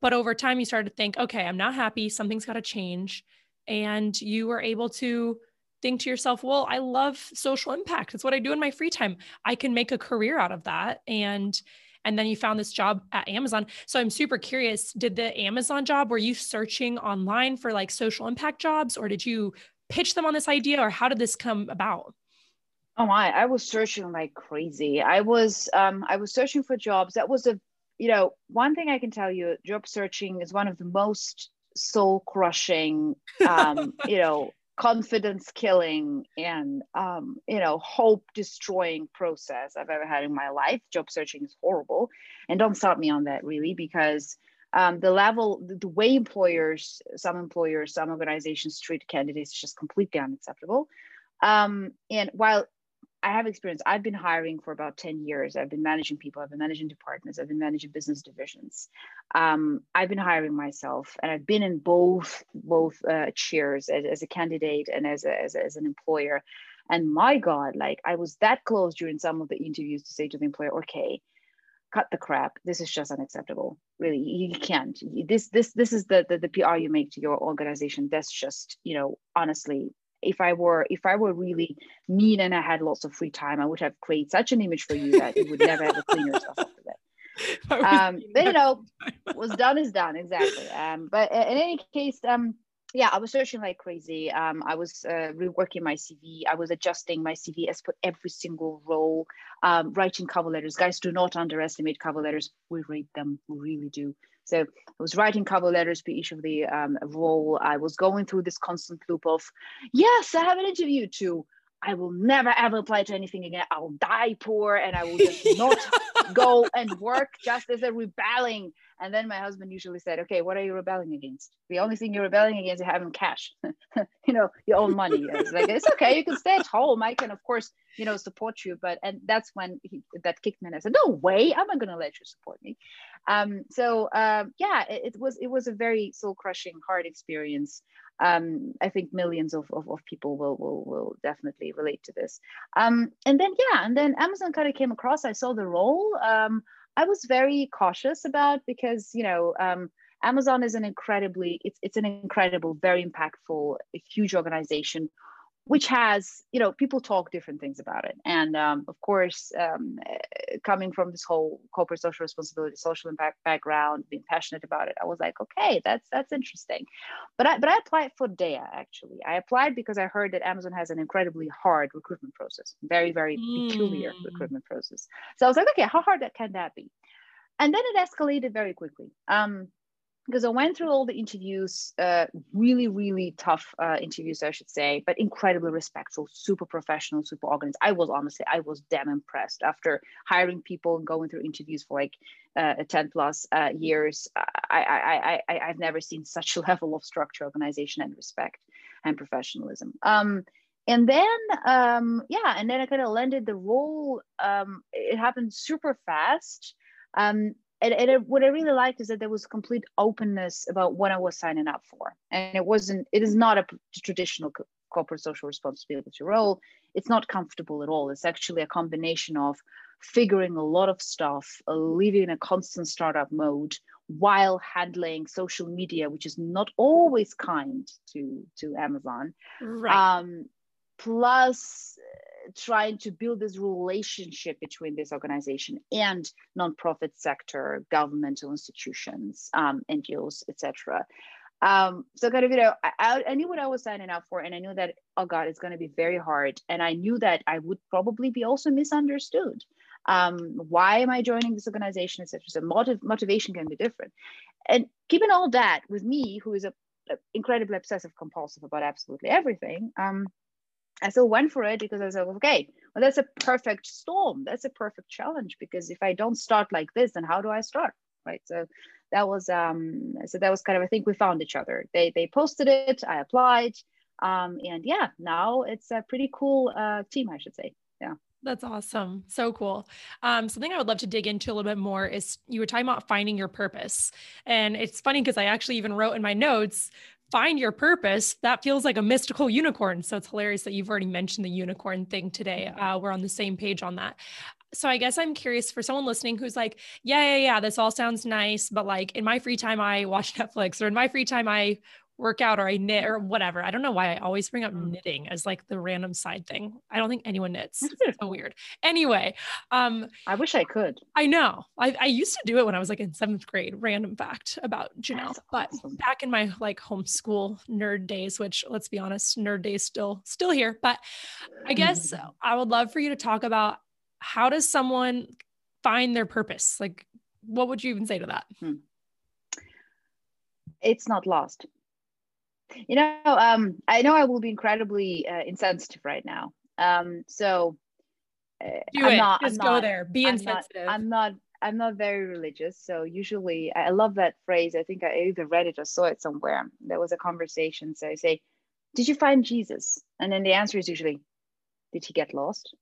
but over time, you started to think, okay, I'm not happy. Something's got to change. And you were able to think to yourself, well, I love social impact. It's what I do in my free time. I can make a career out of that. And and then you found this job at Amazon. So I'm super curious, did the Amazon job were you searching online for like social impact jobs or did you pitch them on this idea or how did this come about? Oh my, I was searching like crazy. I was um I was searching for jobs. That was a you know, one thing I can tell you, job searching is one of the most soul crushing, um, you know, confidence killing and um, you know hope destroying process i've ever had in my life. Job searching is horrible. And don't start me on that really because um, the level the way employers some employers some organizations treat candidates is just completely unacceptable. Um, and while I have experience. I've been hiring for about 10 years. I've been managing people, I've been managing departments, I've been managing business divisions. Um, I've been hiring myself and I've been in both both uh, chairs as, as, a candidate and as, a, as, as an employer. And my God, like I was that close during some of the interviews to say to the employer, okay, cut the crap. This is just unacceptable. Really, you can't. This this this is the, the the PR you make to your organization. That's just you know honestly if I were if I were really mean and I had lots of free time, I would have created such an image for you that you would never ever clean yourself after that. Um, but you know, what's done is done exactly. Um, but in any case, um, yeah, I was searching like crazy. Um, I was uh, reworking my CV. I was adjusting my CV as per every single role. Um, writing cover letters. Guys, do not underestimate cover letters. We read them. We really do. So I was writing cover letters for each of the um, role. I was going through this constant loop of, yes, I have an interview too. I will never ever apply to anything again. I'll die poor and I will just not go and work just as a rebelling. And then my husband usually said, okay, what are you rebelling against? The only thing you're rebelling against is having cash, you know, your own money. It's like, it's okay. You can stay at home. I can, of course, you know, support you. But, and that's when he, that kicked me and I said, no way, I'm not going to let you support me. Um, so um, yeah, it, it was, it was a very soul crushing, hard experience um, I think millions of, of, of, people will, will will definitely relate to this. Um, and then yeah, and then Amazon kind of came across. I saw the role. I was very cautious about because you know um, Amazon is an incredibly it's it's an incredible, very impactful, huge organization which has you know people talk different things about it. And um, of course um, coming from this whole corporate social responsibility social impact background being passionate about it i was like okay that's that's interesting. But i but i applied for dea actually. I applied because i heard that amazon has an incredibly hard recruitment process very very mm. peculiar recruitment process. So i was like okay how hard that can that be? And then it escalated very quickly. Um, because I went through all the interviews, uh, really, really tough uh, interviews, I should say, but incredibly respectful, super professional, super organized. I was honestly, I was damn impressed after hiring people and going through interviews for like uh, 10 plus uh, years. I, I, I, I've never seen such a level of structure, organization, and respect and professionalism. Um, and then, um, yeah, and then I kind of landed the role. Um, it happened super fast. Um, and, and what I really liked is that there was complete openness about what I was signing up for, and it wasn't. It is not a traditional co- corporate social responsibility role. It's not comfortable at all. It's actually a combination of figuring a lot of stuff, uh, living in a constant startup mode while handling social media, which is not always kind to to Amazon. Right. Um, plus trying to build this relationship between this organization and nonprofit sector, governmental institutions, um, NGOs, etc. Um, so kind of, you know, I, I knew what I was signing up for, and I knew that, oh God, it's going to be very hard. And I knew that I would probably be also misunderstood. Um, why am I joining this organization, etc. So motiv- motivation can be different. And keeping all that with me, who is a, a incredibly obsessive compulsive about absolutely everything, um, I still went for it because I said, okay, well, that's a perfect storm. That's a perfect challenge because if I don't start like this, then how do I start? Right. So that was um so that was kind of I think we found each other. They they posted it, I applied. Um and yeah, now it's a pretty cool uh team, I should say. Yeah. That's awesome. So cool. Um, something I would love to dig into a little bit more is you were talking about finding your purpose. And it's funny because I actually even wrote in my notes find your purpose, that feels like a mystical unicorn. So it's hilarious that you've already mentioned the unicorn thing today. Uh, we're on the same page on that. So I guess I'm curious for someone listening who's like, yeah, yeah, yeah, this all sounds nice, but like in my free time, I watch Netflix, or in my free time, I work out or I knit or whatever. I don't know why I always bring up mm. knitting as like the random side thing. I don't think anyone knits. It's so weird. Anyway, um I wish I could. I know. I, I used to do it when I was like in seventh grade. Random fact about Janelle. But back in my like homeschool nerd days, which let's be honest, nerd days still still here. But I guess I would love for you to talk about how does someone find their purpose? Like what would you even say to that? Hmm. It's not lost you know, um, I know I will be incredibly uh, insensitive right now. Um, so uh, do I'm it. Not, Just I'm go not, there. Be I'm insensitive. Not, I'm not. I'm not very religious, so usually I love that phrase. I think I either read it or saw it somewhere. There was a conversation. So I say, "Did you find Jesus?" And then the answer is usually, "Did he get lost?"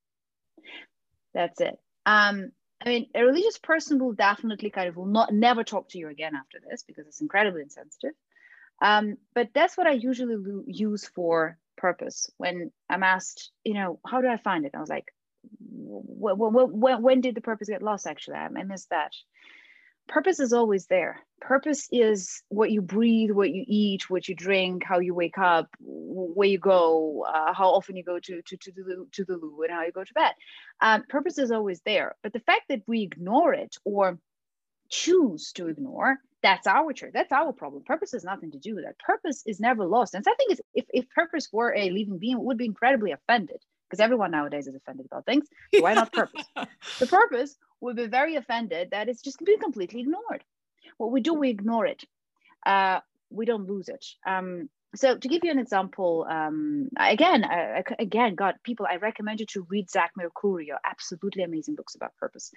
That's it. Um, I mean, a religious person will definitely kind of will not never talk to you again after this because it's incredibly insensitive. Um, but that's what I usually use for purpose when I'm asked, you know, how do I find it? I was like, when, when did the purpose get lost? Actually, I missed that. Purpose is always there. Purpose is what you breathe, what you eat, what you drink, how you wake up, where you go, uh, how often you go to, to, to, the, to the loo, and how you go to bed. Um, purpose is always there. But the fact that we ignore it or choose to ignore that's our choice. That's our problem. Purpose has nothing to do with that. Purpose is never lost. And so I think if, if purpose were a living being, it would be incredibly offended because everyone nowadays is offended about things. So why not purpose? the purpose would be very offended that it's just being completely ignored. What we do, we ignore it. Uh, we don't lose it. Um, so to give you an example, um, again, I, again, God, people, I recommend you to read Zach Mercurio. Absolutely amazing books about purpose.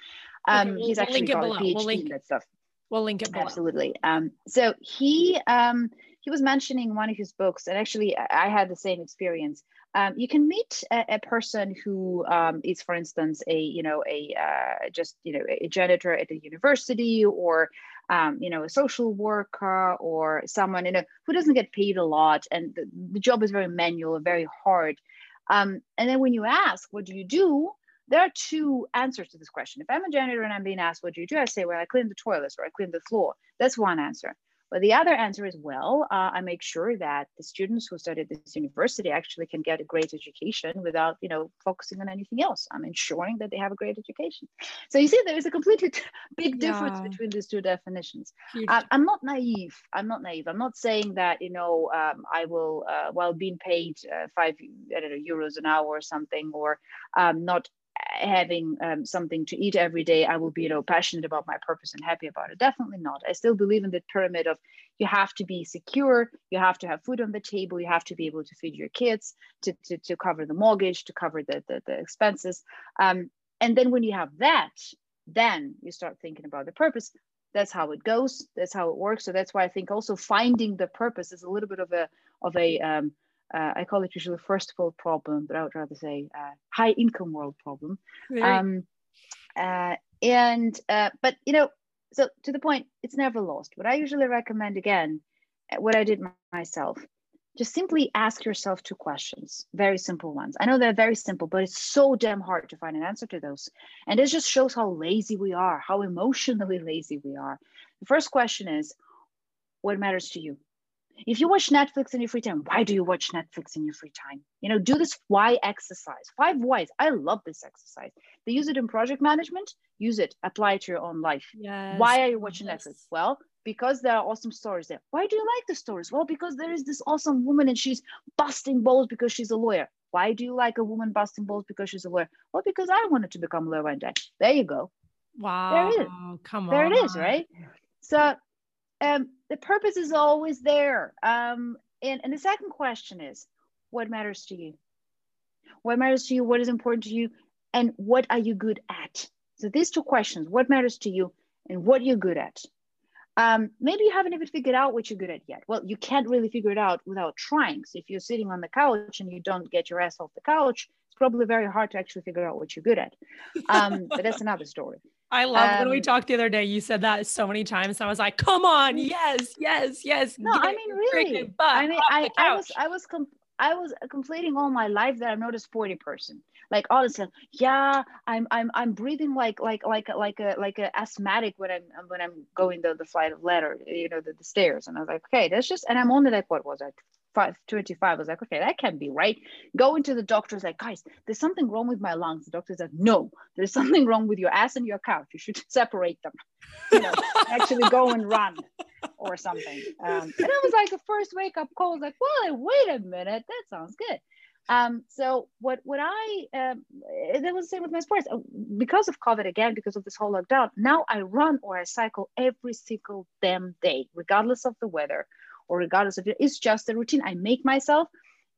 Um, okay, we'll, he's actually we'll got a PhD we'll in that stuff. We'll link it below. Absolutely. Um, so he um, he was mentioning one of his books, and actually, I had the same experience. Um, you can meet a, a person who um, is, for instance, a you know a uh, just you know a janitor at a university, or um, you know a social worker, or someone you know who doesn't get paid a lot, and the, the job is very manual, very hard. Um, and then when you ask, what do you do? There are two answers to this question. If I'm a janitor and I'm being asked, what do you do? I say, well, I clean the toilets or I clean the floor. That's one answer. But the other answer is well, uh, I make sure that the students who study at this university actually can get a great education without, you know, focusing on anything else. I'm ensuring that they have a great education. So you see, there is a completely big difference yeah. between these two definitions. Uh, I'm not naive. I'm not naive. I'm not saying that, you know, um, I will, uh, while being paid uh, five, I don't know, euros an hour or something, or um, not having um, something to eat every day i will be you know passionate about my purpose and happy about it. Definitely not. I still believe in the pyramid of you have to be secure you have to have food on the table you have to be able to feed your kids to, to, to cover the mortgage to cover the, the, the expenses. Um, and then when you have that then you start thinking about the purpose. That's how it goes. That's how it works. So that's why i think also finding the purpose is a little bit of a of a um, uh, I call it usually first world problem, but I would rather say uh, high income world problem. Um, uh, and uh, but you know, so to the point, it's never lost. What I usually recommend again, uh, what I did myself, just simply ask yourself two questions, very simple ones. I know they're very simple, but it's so damn hard to find an answer to those. And this just shows how lazy we are, how emotionally lazy we are. The first question is, what matters to you? If you watch Netflix in your free time, why do you watch Netflix in your free time? You know, do this why exercise. Five whys. I love this exercise. They use it in project management. Use it. Apply it to your own life. Yes. Why are you watching yes. Netflix? Well, because there are awesome stories there. Why do you like the stories? Well, because there is this awesome woman and she's busting balls because she's a lawyer. Why do you like a woman busting balls because she's a lawyer? Well, because I wanted to become a lawyer one day. There you go. Wow. There it is. Come on. There it is, right? So um, the purpose is always there. Um, and, and the second question is, what matters to you? What matters to you? What is important to you? And what are you good at? So these two questions, what matters to you and what you're good at? Um, maybe you haven't even figured out what you're good at yet. Well, you can't really figure it out without trying. So if you're sitting on the couch and you don't get your ass off the couch, it's probably very hard to actually figure out what you're good at. Um, but that's another story. I love um, when we um, talked the other day. You said that so many times. And I was like, "Come on, yes, yes, yes." No, I mean, really. I mean, I, I was, I was, com- I was completing all my life that I'm not a sporty person. Like all of a sudden, yeah, I'm, I'm, I'm breathing like, like, like, like a, like a asthmatic when I'm, when I'm going the, the flight of ladder, you know, the, the stairs. And I was like, okay, that's just, and I'm only like, what was I, five, 25. I was like, okay, that can't be right. Go into the doctor's like, guys, there's something wrong with my lungs. The doctor's like, no, there's something wrong with your ass and your couch. You should separate them. You know, actually go and run or something. Um, and it was like a first wake up call. I was like, well, wait a minute, that sounds good. Um, so what what I um, that was the same with my sports because of COVID again because of this whole lockdown. Now I run or I cycle every single damn day, regardless of the weather or regardless of it. It's just a routine I make myself.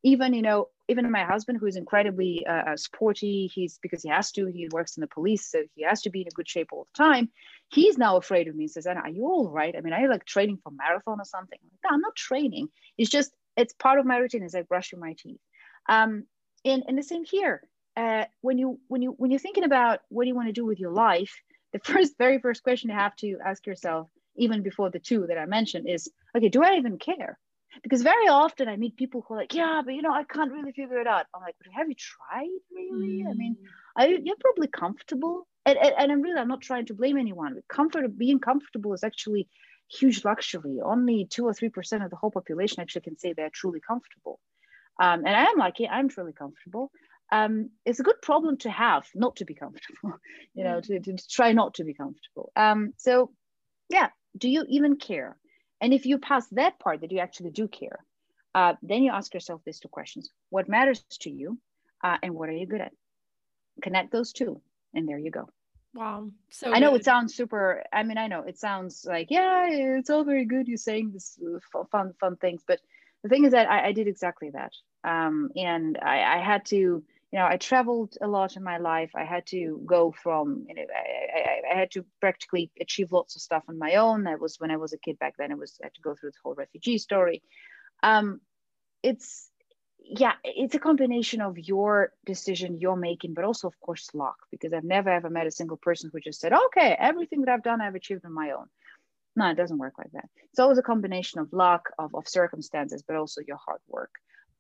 Even you know, even my husband, who is incredibly uh, uh, sporty, he's because he has to. He works in the police, so he has to be in a good shape all the time. He's now afraid of me. Says, "Anna, are you all right? I mean, are you like training for marathon or something?" I'm like, no, I'm not training. It's just it's part of my routine. It's like brushing my teeth. Um, and and the same here. Uh, when you when you when you're thinking about what do you want to do with your life, the first very first question you have to ask yourself even before the two that I mentioned, is okay, do I even care? Because very often I meet people who are like, yeah, but you know, I can't really figure it out. I'm like, but have you tried really? Mm. I mean, are you, you're probably comfortable. And, and, and I'm really, I'm not trying to blame anyone. But comfort, being comfortable is actually huge luxury. Only two or 3% of the whole population actually can say they're truly comfortable. Um, and I am lucky, I'm truly comfortable. Um, it's a good problem to have, not to be comfortable, you know, mm. to, to, to, try not to be comfortable. Um, so yeah, do you even care? And if you pass that part that you actually do care, uh, then you ask yourself these two questions What matters to you? Uh, and what are you good at? Connect those two, and there you go. Wow. So I know good. it sounds super. I mean, I know it sounds like, yeah, it's all very good. You're saying this uh, fun, fun things, but the thing is that I, I did exactly that. Um, and I, I had to, you know, I traveled a lot in my life. I had to go from, you know, I, I, I, had to practically achieve lots of stuff on my own. That was when I was a kid back then. It was I had to go through the whole refugee story. Um, it's yeah, it's a combination of your decision you're making, but also of course luck. Because I've never ever met a single person who just said, "Okay, everything that I've done, I've achieved on my own." No, it doesn't work like that. It's always a combination of luck, of, of circumstances, but also your hard work.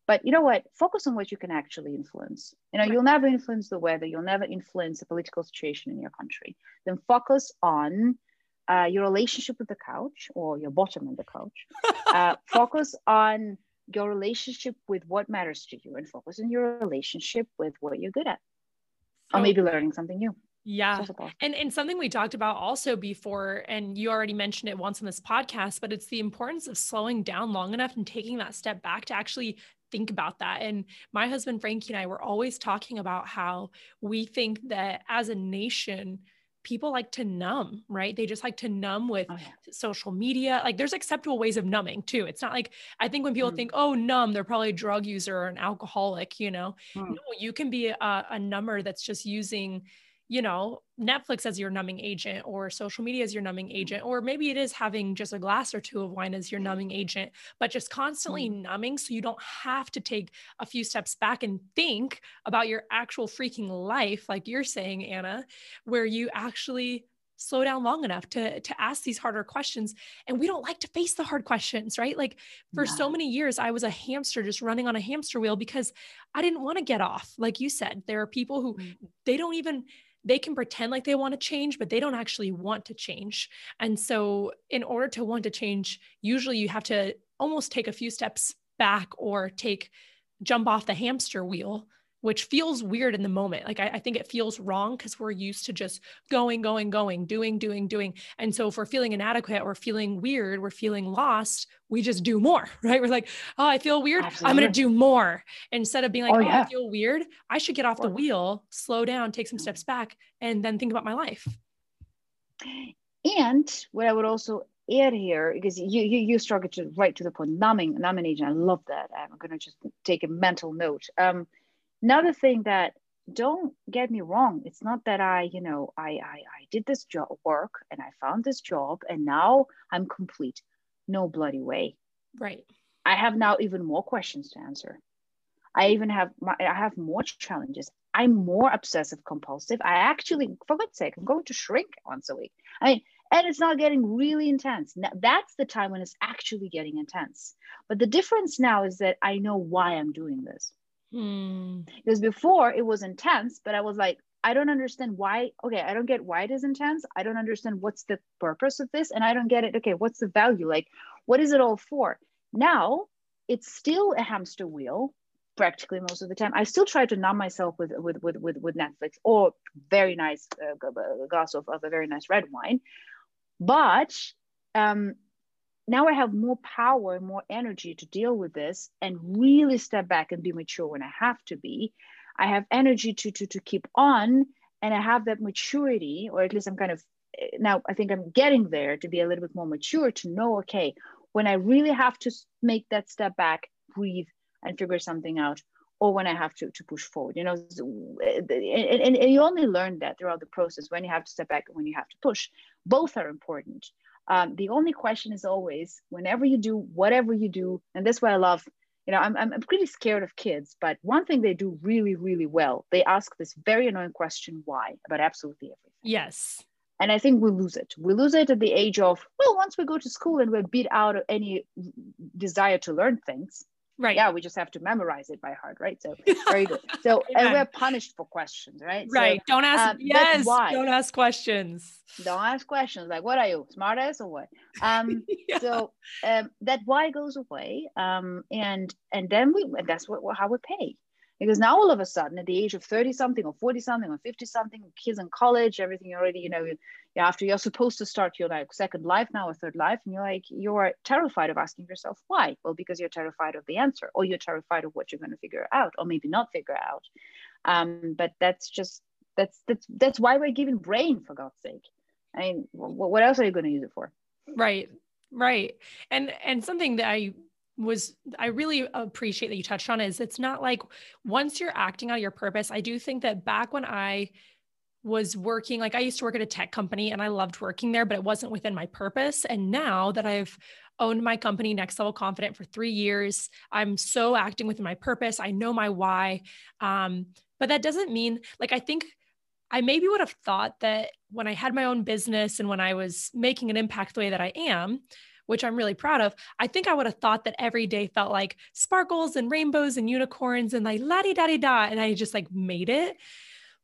But you know what? Focus on what you can actually influence. You know, you'll never influence the weather, you'll never influence the political situation in your country. Then focus on uh, your relationship with the couch or your bottom of the couch. uh, focus on your relationship with what matters to you and focus on your relationship with what you're good at. Or maybe learning something new. Yeah. And and something we talked about also before and you already mentioned it once on this podcast, but it's the importance of slowing down long enough and taking that step back to actually think about that. And my husband Frankie and I were always talking about how we think that as a nation people like to numb, right? They just like to numb with oh, yeah. social media. Like there's acceptable ways of numbing too. It's not like I think when people mm. think, oh, numb, they're probably a drug user or an alcoholic, you know. Mm. No, you can be a, a number that's just using you know, Netflix as your numbing agent or social media as your numbing agent, or maybe it is having just a glass or two of wine as your numbing agent, but just constantly mm. numbing so you don't have to take a few steps back and think about your actual freaking life, like you're saying, Anna, where you actually slow down long enough to to ask these harder questions and we don't like to face the hard questions right like for so many years i was a hamster just running on a hamster wheel because i didn't want to get off like you said there are people who mm. they don't even they can pretend like they want to change, but they don't actually want to change. And so, in order to want to change, usually you have to almost take a few steps back or take jump off the hamster wheel which feels weird in the moment. Like I, I think it feels wrong because we're used to just going, going, going, doing, doing, doing. And so if we're feeling inadequate or feeling weird, we're feeling lost, we just do more, right? We're like, oh, I feel weird. Absolutely. I'm going to do more instead of being like, oh, oh yeah. I feel weird. I should get off the wheel, slow down, take some steps back, and then think about my life. And what I would also add here, because you you, you struck it to right to the point, numbing, numbing agent. I love that. I'm going to just take a mental note. Um, another thing that don't get me wrong it's not that i you know i i, I did this job work and i found this job and now i'm complete. No bloody way. Right. I have now even more questions to answer. I even have my, i have more challenges. I'm more obsessive compulsive. I actually for god's sake i'm going to shrink once a week. I mean and it's not getting really intense. Now, that's the time when it's actually getting intense. But the difference now is that i know why i'm doing this Hmm. Because before it was intense, but I was like, I don't understand why. Okay, I don't get why it is intense. I don't understand what's the purpose of this. And I don't get it. Okay, what's the value? Like, what is it all for? Now it's still a hamster wheel practically most of the time. I still try to numb myself with with with with, with Netflix or very nice uh, glass of, of a very nice red wine. But um, now I have more power more energy to deal with this and really step back and be mature when I have to be. I have energy to, to, to keep on and I have that maturity, or at least I'm kind of eh, now I think I'm getting there to be a little bit more mature to know, okay, when I really have to make that step back, breathe and figure something out, or when I have to, to push forward, you know, eh, and, and, and you only learn that throughout the process when you have to step back and when you have to push. Both are important. Um, the only question is always whenever you do whatever you do, and that's why I love, you know, I'm, I'm pretty scared of kids, but one thing they do really, really well, they ask this very annoying question, why, about absolutely everything. Yes. And I think we lose it. We lose it at the age of, well, once we go to school and we're beat out of any desire to learn things, Right. Yeah, we just have to memorize it by heart, right? So very good. So and we're punished for questions, right? Right. So, don't ask. Um, yes. Why. Don't ask questions. Don't ask questions like, "What are you, smartass or what?" Um. yeah. So um, that why goes away. Um. And and then we and that's what how we pay because now all of a sudden at the age of 30 something or 40 something or 50 something kids in college everything already you know after you're supposed to start your like second life now or third life and you're like you're terrified of asking yourself why. Well because you're terrified of the answer or you're terrified of what you're going to figure out or maybe not figure out. Um, but that's just that's that's that's why we're given brain for god's sake. I mean what else are you going to use it for? Right right. And and something that i was I really appreciate that you touched on is it's not like once you're acting out your purpose. I do think that back when I was working like I used to work at a tech company and I loved working there, but it wasn't within my purpose. And now that I've owned my company Next Level Confident for three years, I'm so acting within my purpose. I know my why. Um, but that doesn't mean like I think I maybe would have thought that when I had my own business and when I was making an impact the way that I am, which I'm really proud of, I think I would have thought that every day felt like sparkles and rainbows and unicorns and like la di da di da. And I just like made it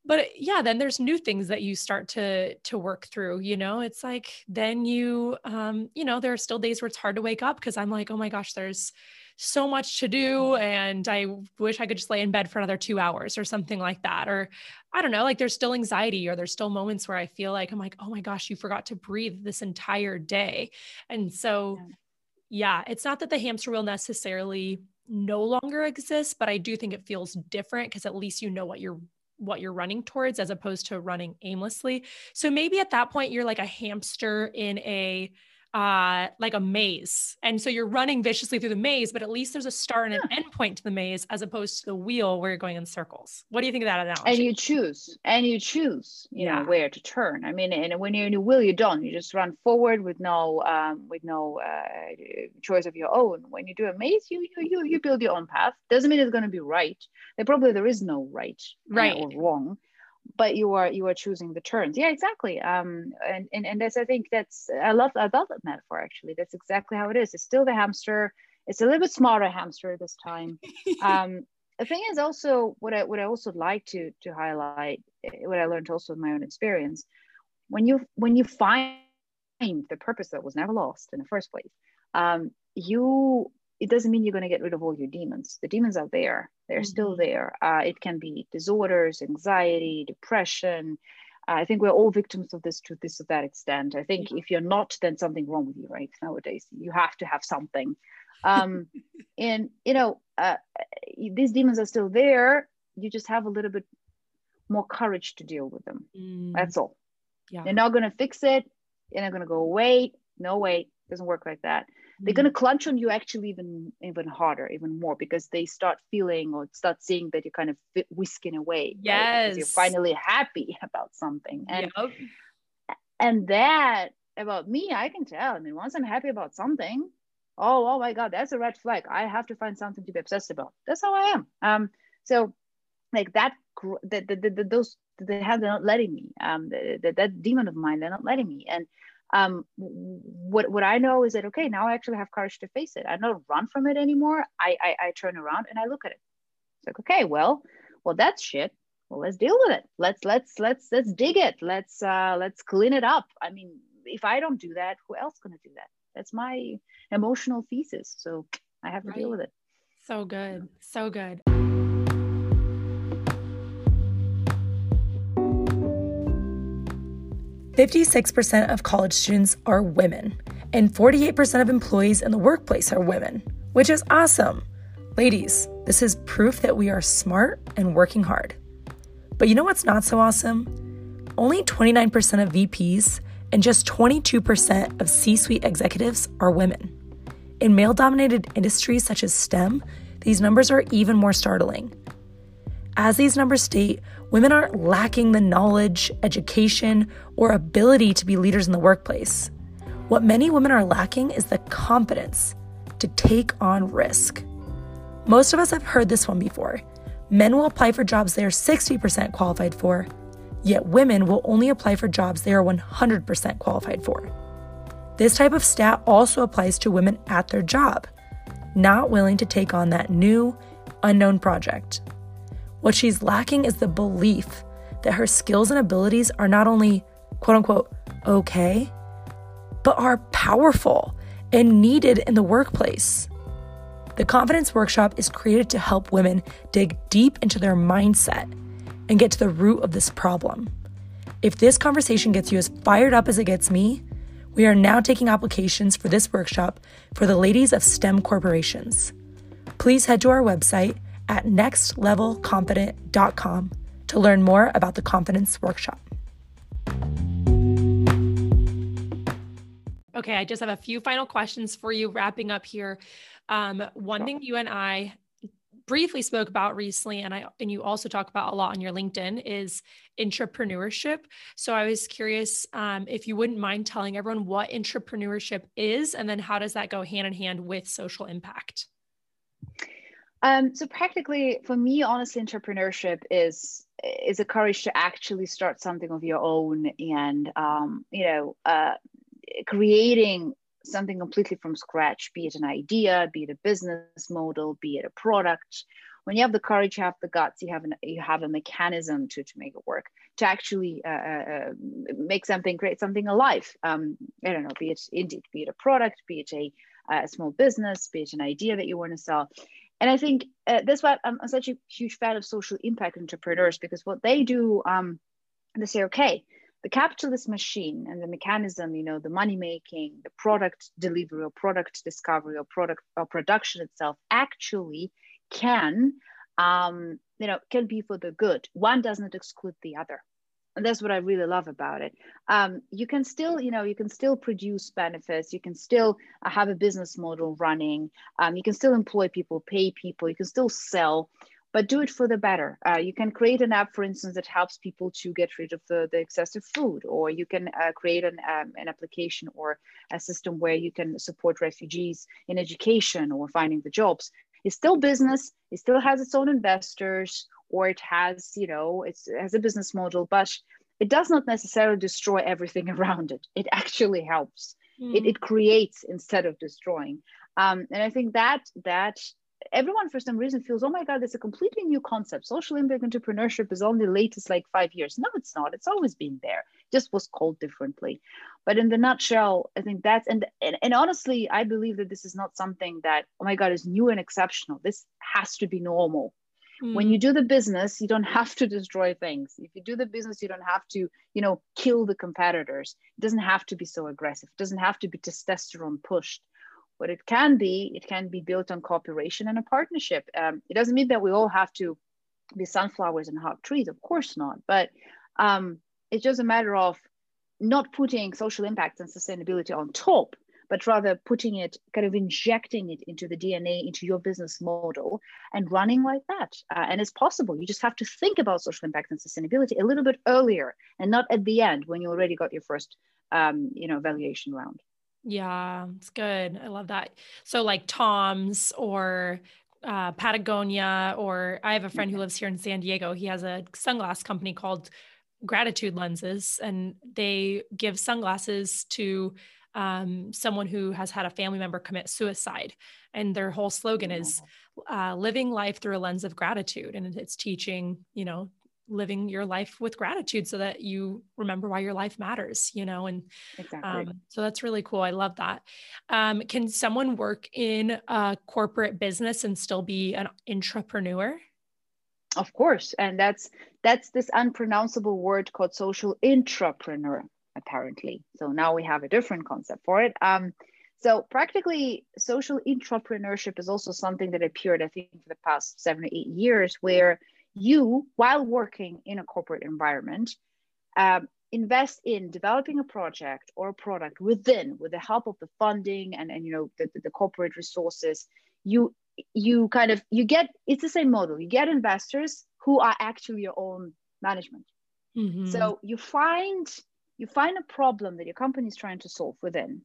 but yeah then there's new things that you start to to work through you know? It's like then you um you know there are still days where it's hard to wake up because i'm like oh my gosh there's so much to do and i wish i could just lay in bed for another 2 hours or something like that or i don't know like there's still anxiety or there's still moments where i feel like i'm like oh my gosh you forgot to breathe this entire day. And so yeah, yeah it's not that the hamster wheel necessarily no longer exists but i do think it feels different because at least you know what you're what you're running towards as opposed to running aimlessly. So maybe at that point you're like a hamster in a uh, like a maze. And so you're running viciously through the maze, but at least there's a start and an end point to the maze as opposed to the wheel where you're going in circles. What do you think of that analogy? And you choose, and you choose, you yeah. know, where to turn. I mean, and when you're in a wheel, you don't. You just run forward with no, um, with no uh, choice of your own. When you do a maze, you you you, you build your own path. Doesn't mean it's going to be right. There probably there is no right, right or wrong but you are you are choosing the turns. Yeah exactly. Um and and, and that's i think that's i love i love that metaphor actually. That's exactly how it is. It's still the hamster. It's a little bit smarter hamster this time. Um the thing is also what i what i also like to to highlight eh, what i learned also in my own experience when you when you find the purpose that was never lost in the first place um you it doesn't mean you're going to get rid of all your demons. The demons are there, they're mm-hmm. still there. Uh, it can be disorders, anxiety, depression. Uh, I think we're all victims of this to this or that extent. I think if you're not, then something wrong with you, right? Nowadays, you have to have something. Um, and, you know, uh, these demons are still there. You just have a little bit more courage to deal with them. Mm. That's all. Yeah. You're not going to fix it. They're not going to go away. No way. It doesn't work like that they're going to clutch on you actually even even harder even more because they start feeling or start seeing that you're kind of whisking away yes right? you're finally happy about something. And yep. and that about me i can tell. I mean once i'm happy about something oh oh my god that's a red flag. I have to find something to be obsessed about. That's how i am. Um so like that that the, the, the, those they have they're not letting me. Um the, the, that demon of mine they're not letting me. And um, what what I know is that okay, now I actually have courage to face it. I don't run from it anymore. I, I I turn around and I look at it. It's like okay, well, well that's shit. Well, let's deal with it. Let's let's let's let's dig it. Let's uh let's clean it up. I mean, if I don't do that, who else gonna do that? That's my emotional thesis. So I have to right. deal with it. So good. So good. 56% of college students are women, and 48% of employees in the workplace are women, which is awesome. Ladies, this is proof that we are smart and working hard. But you know what's not so awesome? Only 29% of VPs and just 22% of C suite executives are women. In male dominated industries such as STEM, these numbers are even more startling. As these numbers state, women aren't lacking the knowledge, education, or ability to be leaders in the workplace. What many women are lacking is the confidence to take on risk. Most of us have heard this one before. Men will apply for jobs they are 60% qualified for, yet women will only apply for jobs they are 100% qualified for. This type of stat also applies to women at their job, not willing to take on that new, unknown project. What she's lacking is the belief that her skills and abilities are not only quote unquote okay, but are powerful and needed in the workplace. The Confidence Workshop is created to help women dig deep into their mindset and get to the root of this problem. If this conversation gets you as fired up as it gets me, we are now taking applications for this workshop for the ladies of STEM corporations. Please head to our website at nextlevelconfident.com to learn more about the Confidence Workshop. Okay, I just have a few final questions for you wrapping up here. Um, one thing you and I briefly spoke about recently and I and you also talk about a lot on your LinkedIn is entrepreneurship. So I was curious um, if you wouldn't mind telling everyone what entrepreneurship is and then how does that go hand in hand with social impact? Um, so practically for me, honestly, entrepreneurship is is a courage to actually start something of your own and um, you know uh, creating something completely from scratch, be it an idea, be it a business model, be it a product. When you have the courage, you have the guts, you have an, you have a mechanism to, to make it work, to actually uh, uh, uh make something, create something alive. Um, I don't know, be it indeed, be it a product, be it a, a small business, be it an idea that you want to sell. And I think uh, that's why I'm, I'm, such a huge fan of social impact entrepreneurs because what they do, um, they say, okay, the capitalist machine and the mechanism, you know, the money making, the product delivery or product discovery or product or production itself actually can, um, you know, can be for the good. One doesn't exclude the other. And that's what I really love about it. Um, you can still, you know, you can still produce benefits. You can still uh, have a business model running. Um, you can still employ people, pay people. You can still sell but do it for the better. Uh, you can create an app, for instance, that helps people to get rid of the, the excessive food, or you can uh, create an, um, an application or a system where you can support refugees in education or finding the jobs. It's still business, it still has its own investors, or it has, you know, it has a business model, but it does not necessarily destroy everything around it. It actually helps. Mm. It, it creates instead of destroying. Um, and I think that that everyone for some reason feels, oh my God, it's a completely new concept. Social impact entrepreneurship is only latest like five years. No, it's not. It's always been there. Just was called differently. But in the nutshell, I think that's and, and and honestly, I believe that this is not something that, oh my God, is new and exceptional. This has to be normal. Mm. When you do the business, you don't have to destroy things. If you do the business, you don't have to, you know, kill the competitors. It doesn't have to be so aggressive. It doesn't have to be testosterone pushed what it can be, it can be built on cooperation and a partnership. Um, it doesn't mean that we all have to be sunflowers and hug trees, of course not. But um, it's just a matter of not putting social impact and sustainability on top, but rather putting it, kind of injecting it into the DNA, into your business model, and running like that. Uh, and it's possible. You just have to think about social impact and sustainability a little bit earlier, and not at the end when you already got your first, um, you know, valuation round. Yeah, it's good. I love that. So like Tom's or uh, Patagonia, or I have a friend who lives here in San Diego. He has a sunglass company called Gratitude Lenses, and they give sunglasses to um, someone who has had a family member commit suicide. And their whole slogan is uh, living life through a lens of gratitude. And it's teaching, you know, living your life with gratitude so that you remember why your life matters you know and exactly. um, so that's really cool i love that um, can someone work in a corporate business and still be an entrepreneur of course and that's that's this unpronounceable word called social intrapreneur apparently. So now we have a different concept for it. Um, so practically social intrapreneurship is also something that appeared i think for the past seven or eight years where you, while working in a corporate environment, um, invest in developing a project or a product within with the help of the funding and, and you know the, the corporate resources you you kind of you get it's the same model. You get investors who are actually your own management. Mm-hmm. so you find you find a problem that your company is trying to solve within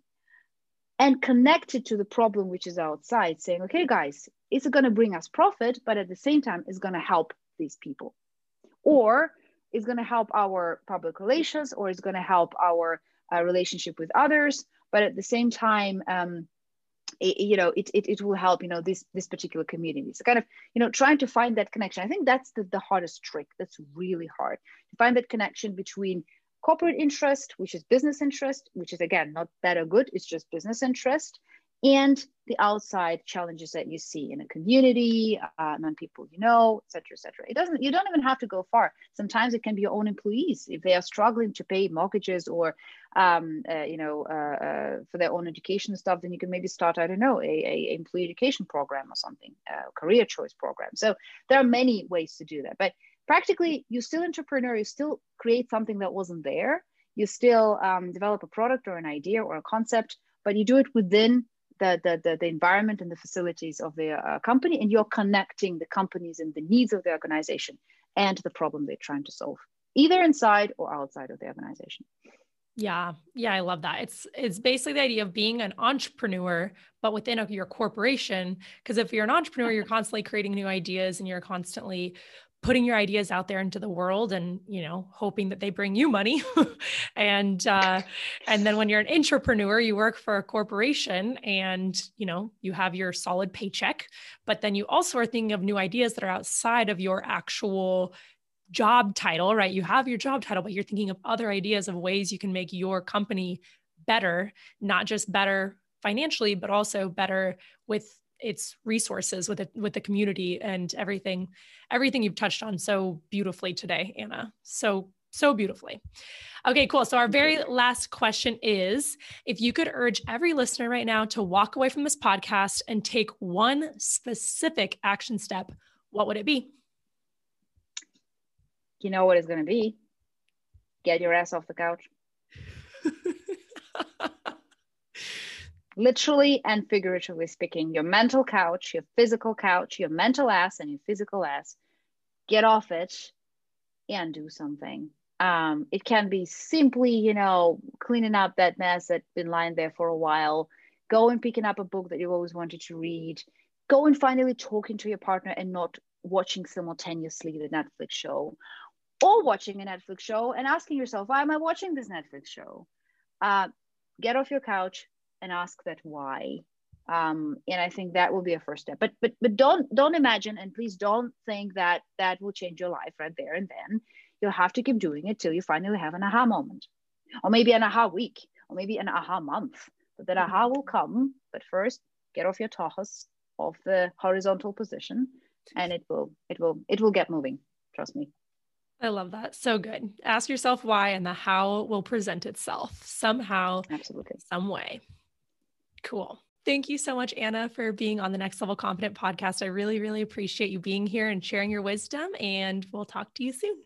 and connect it to the problem which is outside saying okay guys it's going to bring us profit but at the same time it's going to help these people. Or it's going to help our public relations or it's going to help our uh, relationship with others but at the same time um, it, you know it, it, it will help you know this this particular community. So kind of you know trying to find that connection. I think that's the, the hardest trick. That's really hard. To find that connection between corporate interest which is business interest which is again not bad or good it's just business interest and the outside challenges that you see in a community, uh, non people you know, et cetera, et cetera. It doesn't, you don't even have to go far. Sometimes it can be your own employees if they are struggling to pay mortgages or, um, uh, you know, uh, uh for their own education stuff. Then you can maybe start, I don't know, a, a employee education program or something, a career choice program. So there are many ways to do that. But practically, you're still entrepreneur, you still create something that wasn't there. You still um, develop a product or an idea or a concept, but you do it within the, the, the, the, environment and the facilities of the uh, company, and you're connecting the companies and the needs of the organization and the problem they're trying to solve, either inside or outside of the organization. Yeah. Yeah, I love that. It's it's basically the idea of being an entrepreneur but within a, your corporation because if you're an entrepreneur you're constantly creating new ideas and you're constantly putting your ideas out there into the world and you know hoping that they bring you money and uh, and then when you're an entrepreneur you work for a corporation and you know you have your solid paycheck but then you also are thinking of new ideas that are outside of your actual job title, right? You have your job title, but you're thinking of other ideas of ways you can make your company better, not just better financially, but also better with its resources with it with the community and everything everything you've touched on so beautifully today anna. So so beautifully. Okay cool. So our very last question is if you could urge every listener right now to walk away from this podcast and take one specific action step what would it be? You know what it's going to be. Get your ass off the couch literally and figuratively speaking your mental couch your physical couch your mental ass and your physical ass get off it and do something. Um, it can be simply you know cleaning up that mess that's been lying there for a while. Go and picking up a book that you've always wanted to read. Go and finally talking to your partner and not watching simultaneously the netflix show or watching a Netflix show and asking yourself, why am I watching this Netflix show? Uh, get off your couch and ask that why. Um, and I think that will be a first step. But but but don't don't imagine and please don't think that that will change your life right there and then. You'll have to keep doing it till you finally have an aha moment, or maybe an aha week, or maybe an aha month. But that aha will come. But first, get off your tahas, off the horizontal position, and it will it will it will get moving. Trust me. I love that. So good. Ask yourself why, and the how will present itself somehow, absolutely, some way. Cool. Thank you so much, Anna, for being on the Next Level Confident podcast. I really, really appreciate you being here and sharing your wisdom, and we'll talk to you soon.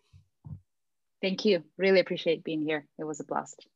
Thank you. Really appreciate being here. It was a blast.